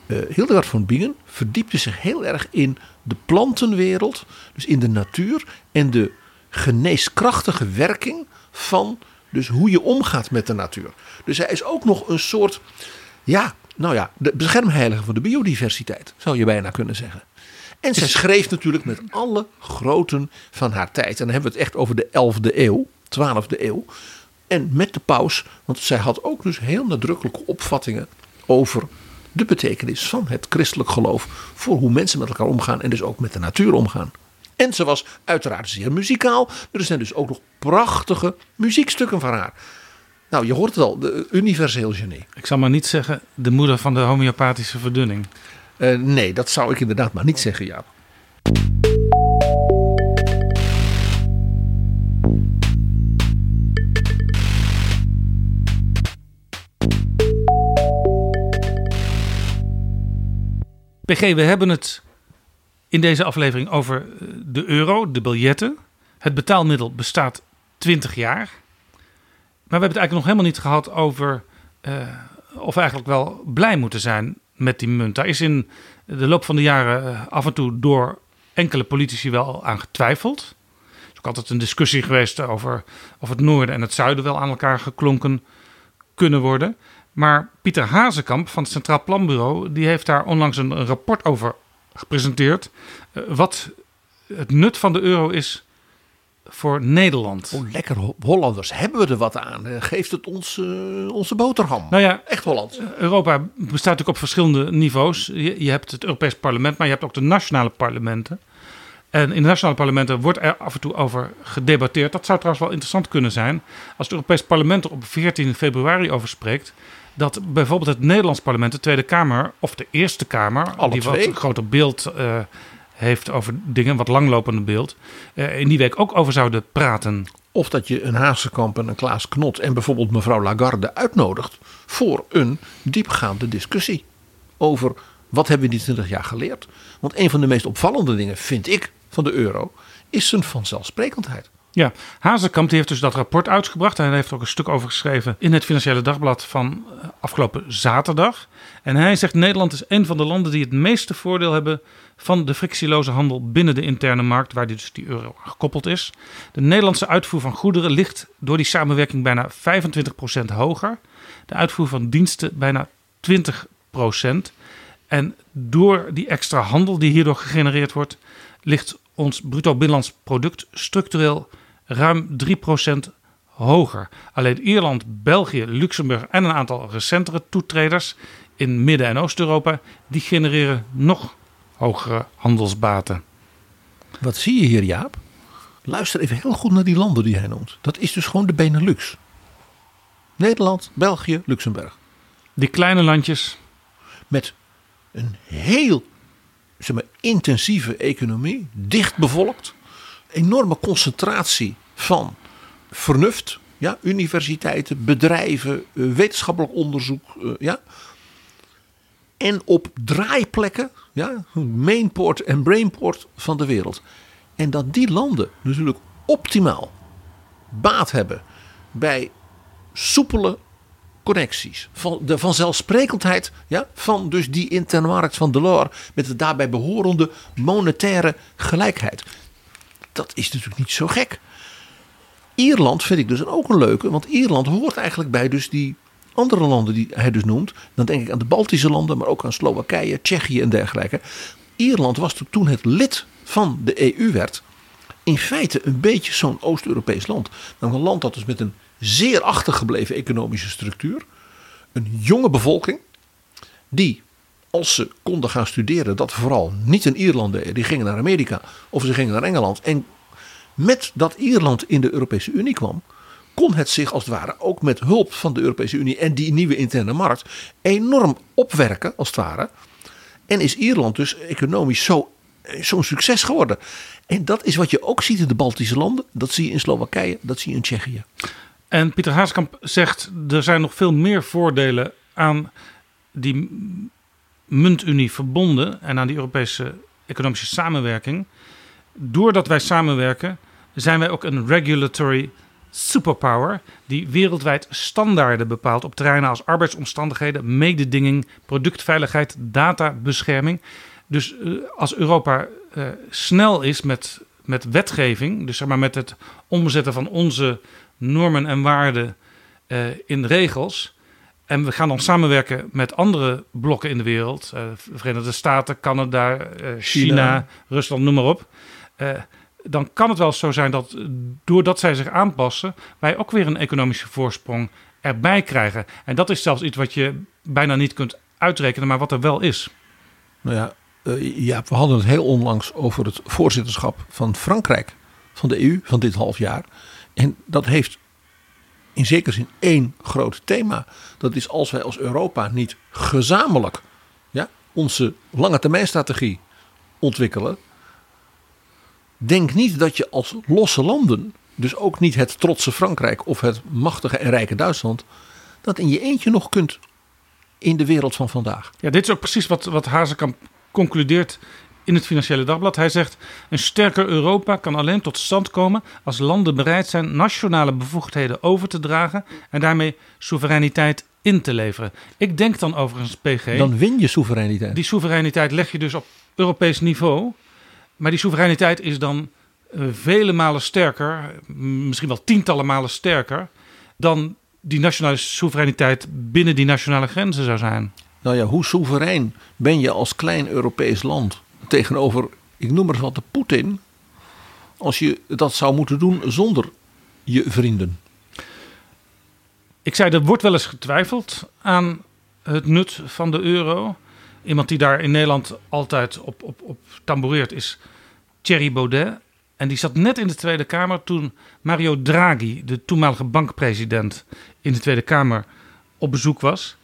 Uh, Hildegard van Bingen verdiepte zich heel erg in de plantenwereld, dus in de natuur en de geneeskrachtige werking van dus hoe je omgaat met de natuur. Dus hij is ook nog een soort, ja, nou ja, de beschermheilige van de biodiversiteit, zou je bijna kunnen zeggen. En zij schreef natuurlijk met alle groten van haar tijd. En dan hebben we het echt over de 11e eeuw, 12e eeuw. En met de paus, want zij had ook dus heel nadrukkelijke opvattingen over de betekenis van het christelijk geloof voor hoe mensen met elkaar omgaan en dus ook met de natuur omgaan. En ze was uiteraard zeer muzikaal. Er zijn dus ook nog prachtige muziekstukken van haar. Nou, je hoort het al, de universeel genie. Ik zal maar niet zeggen de moeder van de homeopathische verdunning. Uh, nee, dat zou ik inderdaad maar niet zeggen, ja. PG, we hebben het in deze aflevering over eh, de euro, de biljetten. Het betaalmiddel bestaat 20 jaar. Maar we hebben het eigenlijk nog helemaal niet gehad over uh, of we eigenlijk wel blij moeten zijn met die munt. Daar is in de loop van de jaren eh, af en toe door enkele politici wel aan getwijfeld. Dus altijd een discussie geweest over of het noorden en het zuiden wel aan elkaar geklonken kunnen worden. Maar Pieter Hazekamp van het Centraal Planbureau die heeft daar onlangs een, een rapport over gepresenteerd. eh, wat het nut van de euro is voor Nederland. Oh, lekker Ho- Hollanders. Hebben we er wat aan? Eh, Geeft het ons eh, onze boterham? Nou ja, Echt Hollands. Europa bestaat natuurlijk op verschillende niveaus. Je, je hebt het Europees Parlement, maar je hebt ook de nationale parlementen. En in de nationale parlementen wordt er af en toe over gedebatteerd. Dat zou trouwens wel interessant kunnen zijn als het Europees Parlement er op 14 februari over spreekt. Dat bijvoorbeeld het Nederlands parlement, de Tweede Kamer of de Eerste Kamer, Alle die twee. wat een groter beeld eh, heeft over dingen, wat langlopende beeld, eh, in die week ook over zouden praten. Of dat je een Hazekamp en een Klaas Knot en bijvoorbeeld mevrouw Lagarde uitnodigt voor een diepgaande discussie over wat hebben we die 20 jaar geleerd. Want een van de meest opvallende dingen vind ik van de euro is zijn vanzelfsprekendheid. Ja, Hazekamp heeft dus dat rapport uitgebracht. Hij heeft ook een stuk over geschreven in het Financiële Dagblad van eh, afgelopen zaterdag. En hij zegt Nederland is een van de landen die het meeste voordeel hebben van de frictieloze handel binnen de interne markt, waar dus die euro aan gekoppeld is. De Nederlandse uitvoer van goederen ligt door die samenwerking bijna 25% hoger. De uitvoer van diensten bijna 20%. En door die extra handel die hierdoor gegenereerd wordt, ligt ons bruto binnenlands product structureel ruim 3% hoger. Alleen Ierland, België, Luxemburg en een aantal recentere toetreders in Midden- en Oost-Europa, die genereren nog hogere handelsbaten. Wat zie je hier Jaap? Luister even heel goed naar die landen die hij noemt. Dat is dus gewoon de Benelux. Nederland, België, Luxemburg. Die kleine landjes. Met een heel zeg maar, intensieve economie, dicht bevolkt. Enorme concentratie van vernuft. Ja, universiteiten, bedrijven, eh, wetenschappelijk onderzoek. eh, ja. En op draaiplekken, ja, mainport en brainport van de wereld. En dat die landen natuurlijk optimaal baat hebben bij soepele connecties. Van de vanzelfsprekendheid ja, van dus die interne markt van Delors met de daarbij behorende monetaire gelijkheid. Dat is natuurlijk niet zo gek. Ierland vind ik dus ook een leuke, want Ierland hoort eigenlijk bij dus die andere landen die hij dus noemt. Dan denk ik aan de Baltische landen, maar ook aan Slowakije, Tsjechië en dergelijke. Ierland was toen het lid van de EU werd, in feite een beetje zo'n Oost-Europees land. Nou, een land dat dus met een zeer achtergebleven economische structuur, een jonge bevolking, die als ze konden gaan studeren, dat vooral niet in Ierland. Die gingen naar Amerika of ze gingen naar Engeland. En met dat Ierland in de Europese Unie kwam, kon het zich als het ware ook met hulp van de Europese Unie en die nieuwe interne markt enorm opwerken als het ware. En is Ierland dus economisch zo, zo'n succes geworden. En dat is wat je ook ziet in de Baltische landen. Dat zie je in Slowakije, dat zie je in Tsjechië. En Pieter Haaskamp zegt er zijn nog veel meer voordelen aan die muntunie verbonden en aan die Europese economische samenwerking. Doordat wij samenwerken, zijn wij ook een regulatory superpower die wereldwijd standaarden bepaalt op terreinen als arbeidsomstandigheden, mededinging, productveiligheid, databescherming. Dus uh, als Europa uh, snel is met, met wetgeving, dus zeg maar met het omzetten van onze normen en waarden uh, in regels. En we gaan dan samenwerken met andere blokken in de wereld. Uh, Verenigde Staten, Canada, uh, China, China, Rusland, noem maar op. Uh, dan kan het wel zo zijn dat doordat zij zich aanpassen, wij ook weer een economische voorsprong erbij krijgen. En dat is zelfs iets wat je bijna niet kunt uitrekenen, maar wat er wel is. Nou ja, ja we hadden het heel onlangs over het voorzitterschap van Frankrijk van de EU van dit half jaar. En dat heeft in zekere zin één groot thema. Dat is als wij als Europa niet gezamenlijk ja, onze lange termijn strategie ontwikkelen. Denk niet dat je als losse landen, dus ook niet het trotse Frankrijk of het machtige en rijke Duitsland, dat in je eentje nog kunt in de wereld van vandaag. Ja, dit is ook precies wat, wat Hazekamp concludeert in het Financiële Dagblad. Hij zegt: Een sterker Europa kan alleen tot stand komen als landen bereid zijn nationale bevoegdheden over te dragen en daarmee soevereiniteit in te leveren. Ik denk dan overigens, PG. Dan win je soevereiniteit. Die soevereiniteit leg je dus op Europees niveau. Maar die soevereiniteit is dan eh, vele malen sterker, misschien wel tientallen malen sterker, dan die nationale soevereiniteit binnen die nationale grenzen zou zijn. Nou ja, hoe soeverein ben je als klein Europees land tegenover, ik noem maar wat, de Poetin, als je dat zou moeten doen zonder je vrienden? Ik zei, er wordt wel eens getwijfeld aan het nut van de euro. Iemand die daar in Nederland altijd op, op, op tamboureert is Thierry Baudet. En die zat net in de Tweede Kamer toen Mario Draghi, de toenmalige bankpresident, in de Tweede Kamer op bezoek was.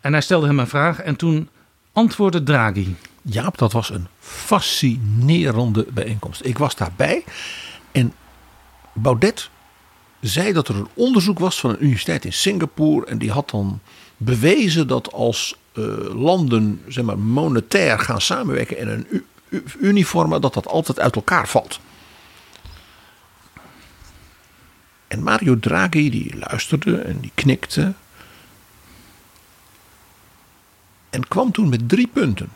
En hij stelde hem een vraag en toen antwoordde Draghi. Jaap, dat was een fascinerende bijeenkomst. Ik was daarbij en Baudet zei dat er een onderzoek was van een universiteit in Singapore. En die had dan bewezen dat als uh, landen zeg maar, monetair gaan samenwerken in een uniforme, dat dat altijd uit elkaar valt. En Mario Draghi die luisterde en die knikte. En kwam toen met drie punten.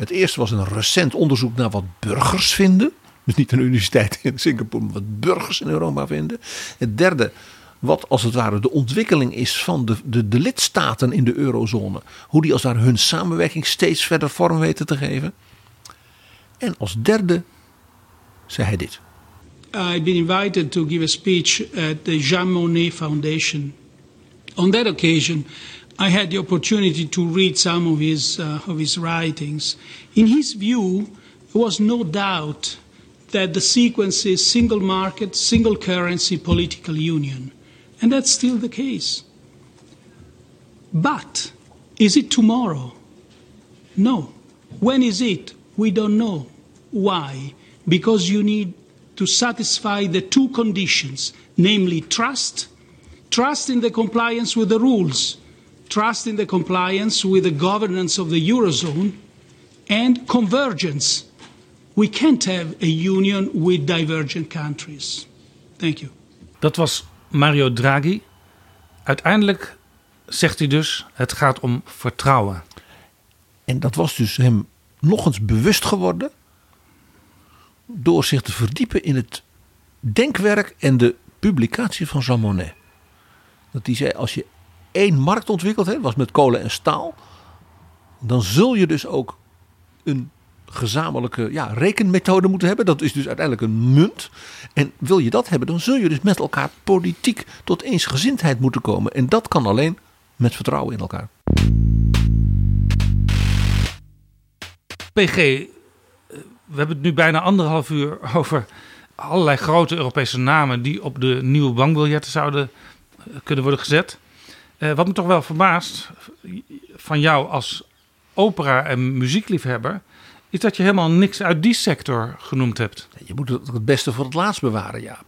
Het eerste was een recent onderzoek naar wat burgers vinden. Dus niet een universiteit in Singapore, maar wat burgers in Europa vinden. Het derde, wat als het ware de ontwikkeling is van de, de, de lidstaten in de eurozone. Hoe die als daar hun samenwerking steeds verder vorm weten te geven. En als derde zei hij dit. I've been invited to give a speech at the Jean Monnet Foundation. On that occasion, I had the opportunity to read some of his, uh, of his writings. In his view, there was no doubt that the sequence is single market, single currency, political union. And that's still the case. But is it tomorrow? No. When is it? We don't know. Why? Because you need to satisfy the two conditions, namely trust, trust in the compliance with the rules, trust in the compliance with the governance of the Eurozone, and convergence. We can't have a union with divergent countries. Thank you. Dat was Mario Draghi. Uiteindelijk zegt hij dus: het gaat om vertrouwen. En dat was dus hem nog eens bewust geworden door zich te verdiepen in het denkwerk en de publicatie van Jean Monnet. Dat hij zei, als je één markt ontwikkeld hebt, was met kolen en staal, dan zul je dus ook een gezamenlijke ja, rekenmethode moeten hebben. Dat is dus uiteindelijk een munt. En wil je dat hebben, dan zul je dus met elkaar politiek tot eensgezindheid moeten komen. En dat kan alleen met vertrouwen in elkaar. PG, we hebben het nu bijna anderhalf uur over allerlei grote Europese namen die op de nieuwe bankbiljetten zouden eh, kunnen worden gezet. Uh, wat me toch wel verbaast van jou als opera- en muziekliefhebber, is dat je helemaal niks uit die sector genoemd hebt. Je moet het, het beste voor het laatst bewaren, Jaap.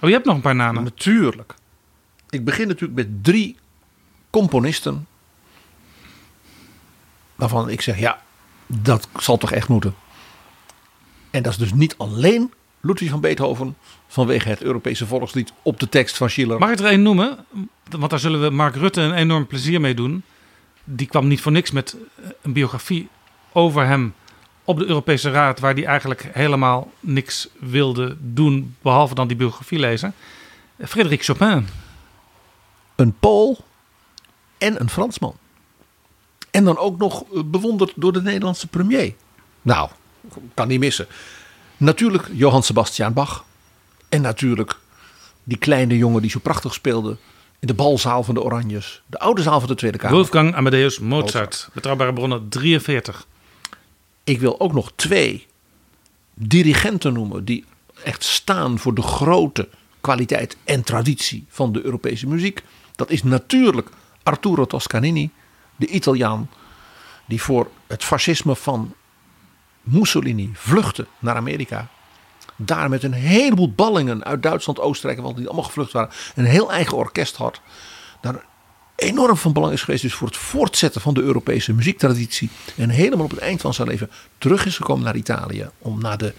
Oh, je hebt nog een paar namen? natuurlijk. Ik begin natuurlijk met drie componisten. Waarvan ik zeg, ja, dat zal toch echt moeten. En dat is dus niet alleen Ludwig van Beethoven vanwege het Europese volkslied op de tekst van Schiller. Mag ik er één noemen? Want daar zullen we Mark Rutte een enorm plezier mee doen. Die kwam niet voor niks met een biografie over hem op de Europese Raad, waar hij eigenlijk helemaal niks wilde doen, behalve dan die biografie lezen. Frederik Chopin. Een Pool en een Fransman. En dan ook nog bewonderd door de Nederlandse premier. Nou, kan niet missen. Natuurlijk Johann Sebastian Bach. En natuurlijk die kleine jongen die zo prachtig speelde in de balzaal van de Oranjes. De oude zaal van de Tweede Kamer. Wolfgang Amadeus Mozart. Mozart. Betrouwbare bronnen 43. Ik wil ook nog twee dirigenten noemen die echt staan voor de grote kwaliteit en traditie van de Europese muziek. Dat is natuurlijk Arturo Toscanini, de Italiaan, die voor het fascisme van Mussolini vluchtte naar Amerika. Daar met een heleboel ballingen uit Duitsland, Oostenrijk, want die allemaal gevlucht waren, een heel eigen orkest had. Daar enorm van belang is geweest dus voor het voortzetten van de Europese muziektraditie. En helemaal op het eind van zijn leven terug is gekomen naar Italië. Om naar de,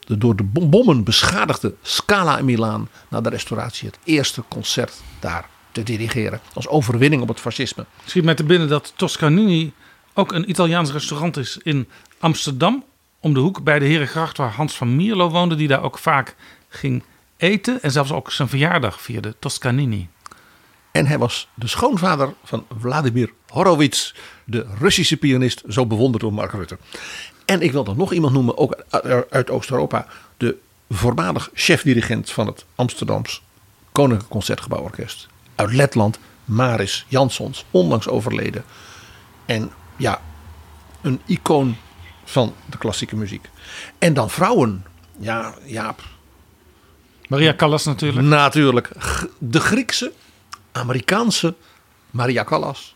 de door de bommen beschadigde Scala in Milaan, naar de restauratie, het eerste concert daar te dirigeren. Als overwinning op het fascisme. Schiet mij te binnen dat Toscanini ook een Italiaans restaurant is in Amsterdam om de hoek bij de Herengracht, waar Hans van Mierlo woonde, die daar ook vaak ging eten en zelfs ook zijn verjaardag vierde, Toscanini. En hij was de schoonvader van Vladimir Horowitz, de Russische pianist, zo bewonderd door Mark Rutte. En ik wil dan nog iemand noemen, ook uit- Oost-Europa, de voormalig chef-dirigent van het Amsterdams Koninklijk Concertgebouworkest. Uit Letland, Maris Jansons, onlangs overleden. En ja, een icoon van de klassieke muziek. En dan vrouwen. Ja, Jaap. Maria Callas natuurlijk. Natuurlijk. De Griekse, Amerikaanse Maria Callas.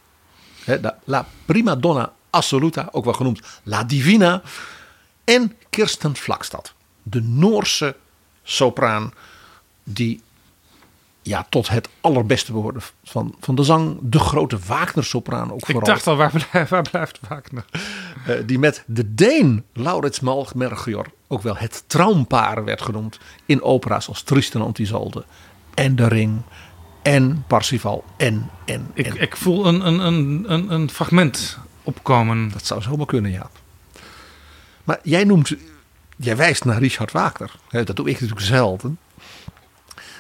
De La Prima Donna Assoluta, ook wel genoemd La Divina. En Kirsten Vlakstad. De Noorse sopraan die ja, tot het allerbeste behoorde van, van de zang. De grote Wagner-sopraan ook Ik vooral. dacht al, waar blijft, waar blijft Wagner? Eh, die met de Deen Laurits Melchior ook wel het traumpaar werd genoemd in opera's als Tristan en Isolde en De Ring en Parsifal en en Ik, en. ik voel een, een, een, een, fragment opkomen. Dat zou zomaar kunnen, Jaap. Maar jij noemt, jij wijst naar Richard Wagner. Dat doe ik natuurlijk zelden.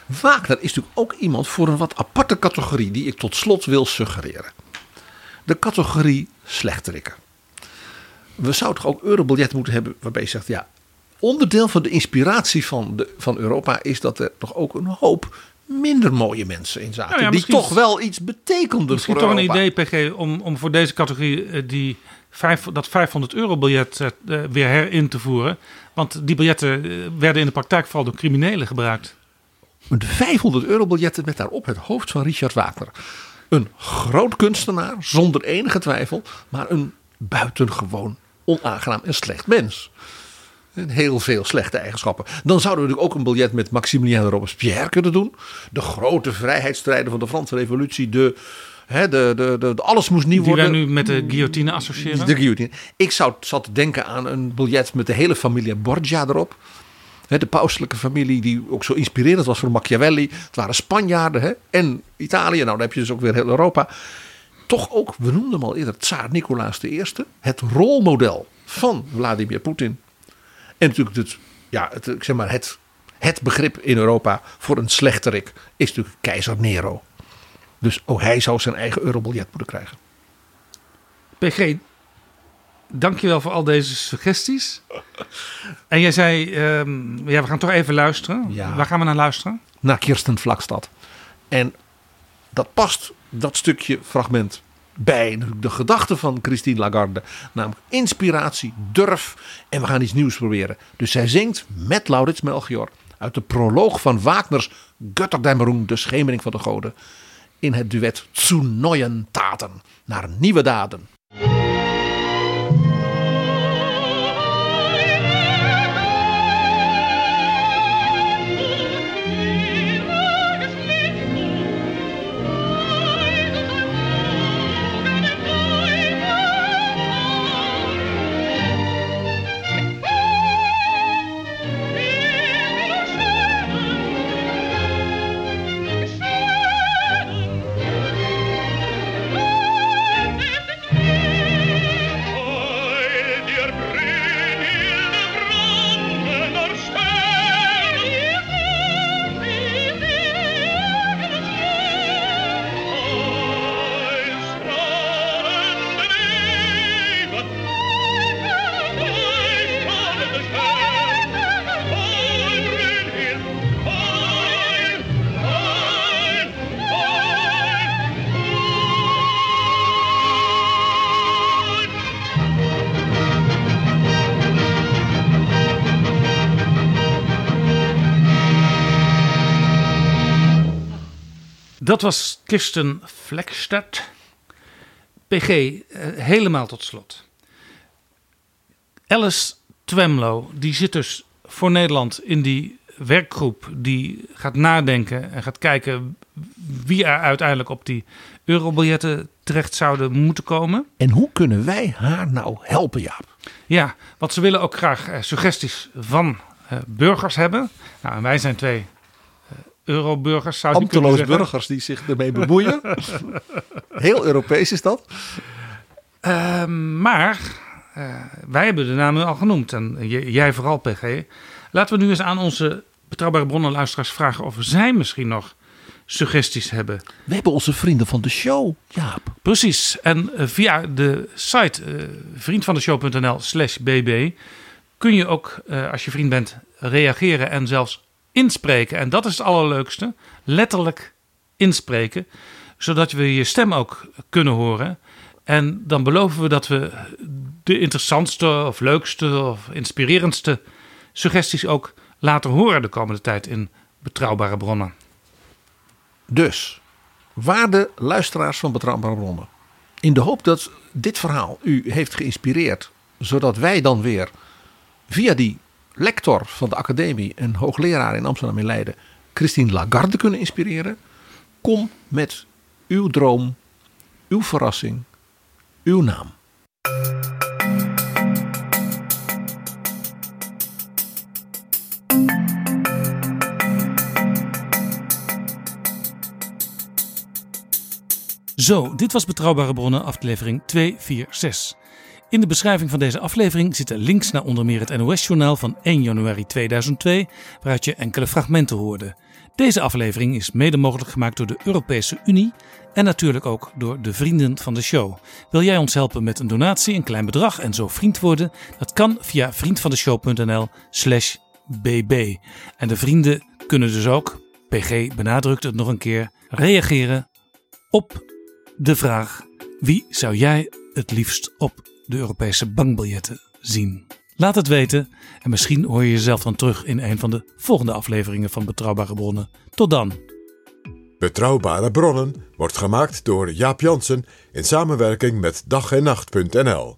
Wagner is natuurlijk ook iemand voor een wat aparte categorie die ik tot slot wil suggereren. De categorie slechterikken. We zouden toch ook eurobiljetten moeten hebben waarbij je zegt, ja, onderdeel van de inspiratie van, de, van Europa is dat er toch ook een hoop minder mooie mensen in zaten. Nou ja, die misschien- toch wel iets betekenden Misschien voor toch een idee, PG, om, om voor deze categorie eh, die vijf, dat 500 euro biljet eh, eh, weer herin te voeren. Want die biljetten werden in de praktijk vooral door criminelen gebruikt. Een 500 euro biljetten met daarop het hoofd van Richard Wagner. Een groot kunstenaar, zonder enige twijfel, maar een buitengewoon onaangenaam en slecht mens. En heel veel slechte eigenschappen. Dan zouden we natuurlijk ook een biljet met Maximilien de Robespierre kunnen doen. De grote vrijheidsstrijder van de Franse revolutie. De, hè, de, de, de, alles moest nieuw Die wij worden. nu met de guillotine associëren. De guillotine. Ik zou zat te denken aan een biljet met de hele familie Borgia erop. Hè, de pauselijke familie die ook zo inspirerend was voor Machiavelli. Het waren Spanjaarden hè, en Italië. Nou, dan heb je dus ook weer heel Europa. Toch ook, we noemden hem al eerder, Tsaar Nicolaas I. Het rolmodel van Vladimir Poetin. En natuurlijk het, ja, het, ik zeg maar het, het begrip in Europa voor een slechterik is natuurlijk keizer Nero. Dus ook hij zou zijn eigen eurobiljet moeten krijgen. PG, dankjewel voor al deze suggesties. En jij zei, ehm, ja, we gaan toch even luisteren. Ja. Waar gaan we naar luisteren? naar Kirsten Vlakstad. En dat past, dat stukje fragment, bij de gedachte van Christine Lagarde. Namelijk inspiratie, durf en we gaan iets nieuws proberen. Dus zij zingt met Laurits Melchior uit de proloog van Wagners Götterdämmerung, de schemering van de goden. In het duet Zu neuen Taten, naar nieuwe daden. Dat was Kirsten Flekstad. PG, eh, helemaal tot slot. Alice Twemlow, die zit dus voor Nederland in die werkgroep die gaat nadenken en gaat kijken wie er uiteindelijk op die eurobiljetten terecht zouden moeten komen. En hoe kunnen wij haar nou helpen, Jaap? Ja, want ze willen ook graag eh, suggesties van eh, burgers hebben. Nou, en wij zijn twee euroburgers, zou Ambteloos zeggen. burgers die zich ermee bemoeien. Heel Europees is dat. Ehm, maar eh, wij hebben de namen al genoemd. En j- jij vooral, PG. Laten we nu eens aan onze betrouwbare bronnen luisteraars vragen of zij misschien nog suggesties hebben. We hebben onze vrienden van de show, Jaap. Precies. En eh, via de site eh vriendvandeshow.nl slash bb kun je ook, eh, als je vriend bent, reageren en zelfs inspreken. En dat is het allerleukste. Letterlijk inspreken. Zodat we je stem ook kunnen horen. En dan beloven we dat we de interessantste of leukste of inspirerendste suggesties ook laten horen de komende tijd in betrouwbare bronnen. Dus, waarde luisteraars van Betrouwbare Bronnen. In de hoop dat dit verhaal u heeft geïnspireerd. Zodat wij dan weer via die lector van de academie en hoogleraar in Amsterdam en Leiden. Christine Lagarde kunnen inspireren. Kom met uw droom, uw verrassing, uw naam. Zo, dit was Betrouwbare Bronnen, aflevering 246. In de beschrijving van deze aflevering zitten links naar onder meer het NOS-journaal van 1 januari 2002, waaruit je enkele fragmenten hoorde. Deze aflevering is mede mogelijk gemaakt door de Europese Unie en natuurlijk ook door de vrienden van de show. Wil jij ons helpen met een donatie, een klein bedrag en zo vriend worden? Dat kan via vriendvandeshow.nl slash bb. En de vrienden kunnen dus ook, PG benadrukt het nog een keer, reageren op de vraag: wie zou jij het liefst op de Europese bankbiljetten zien? Laat het weten en misschien hoor je jezelf dan terug in een van de volgende afleveringen van Betrouwbare Bronnen. Tot dan. Betrouwbare bronnen wordt gemaakt door Jaap Jansen in samenwerking met dag en nacht.nl.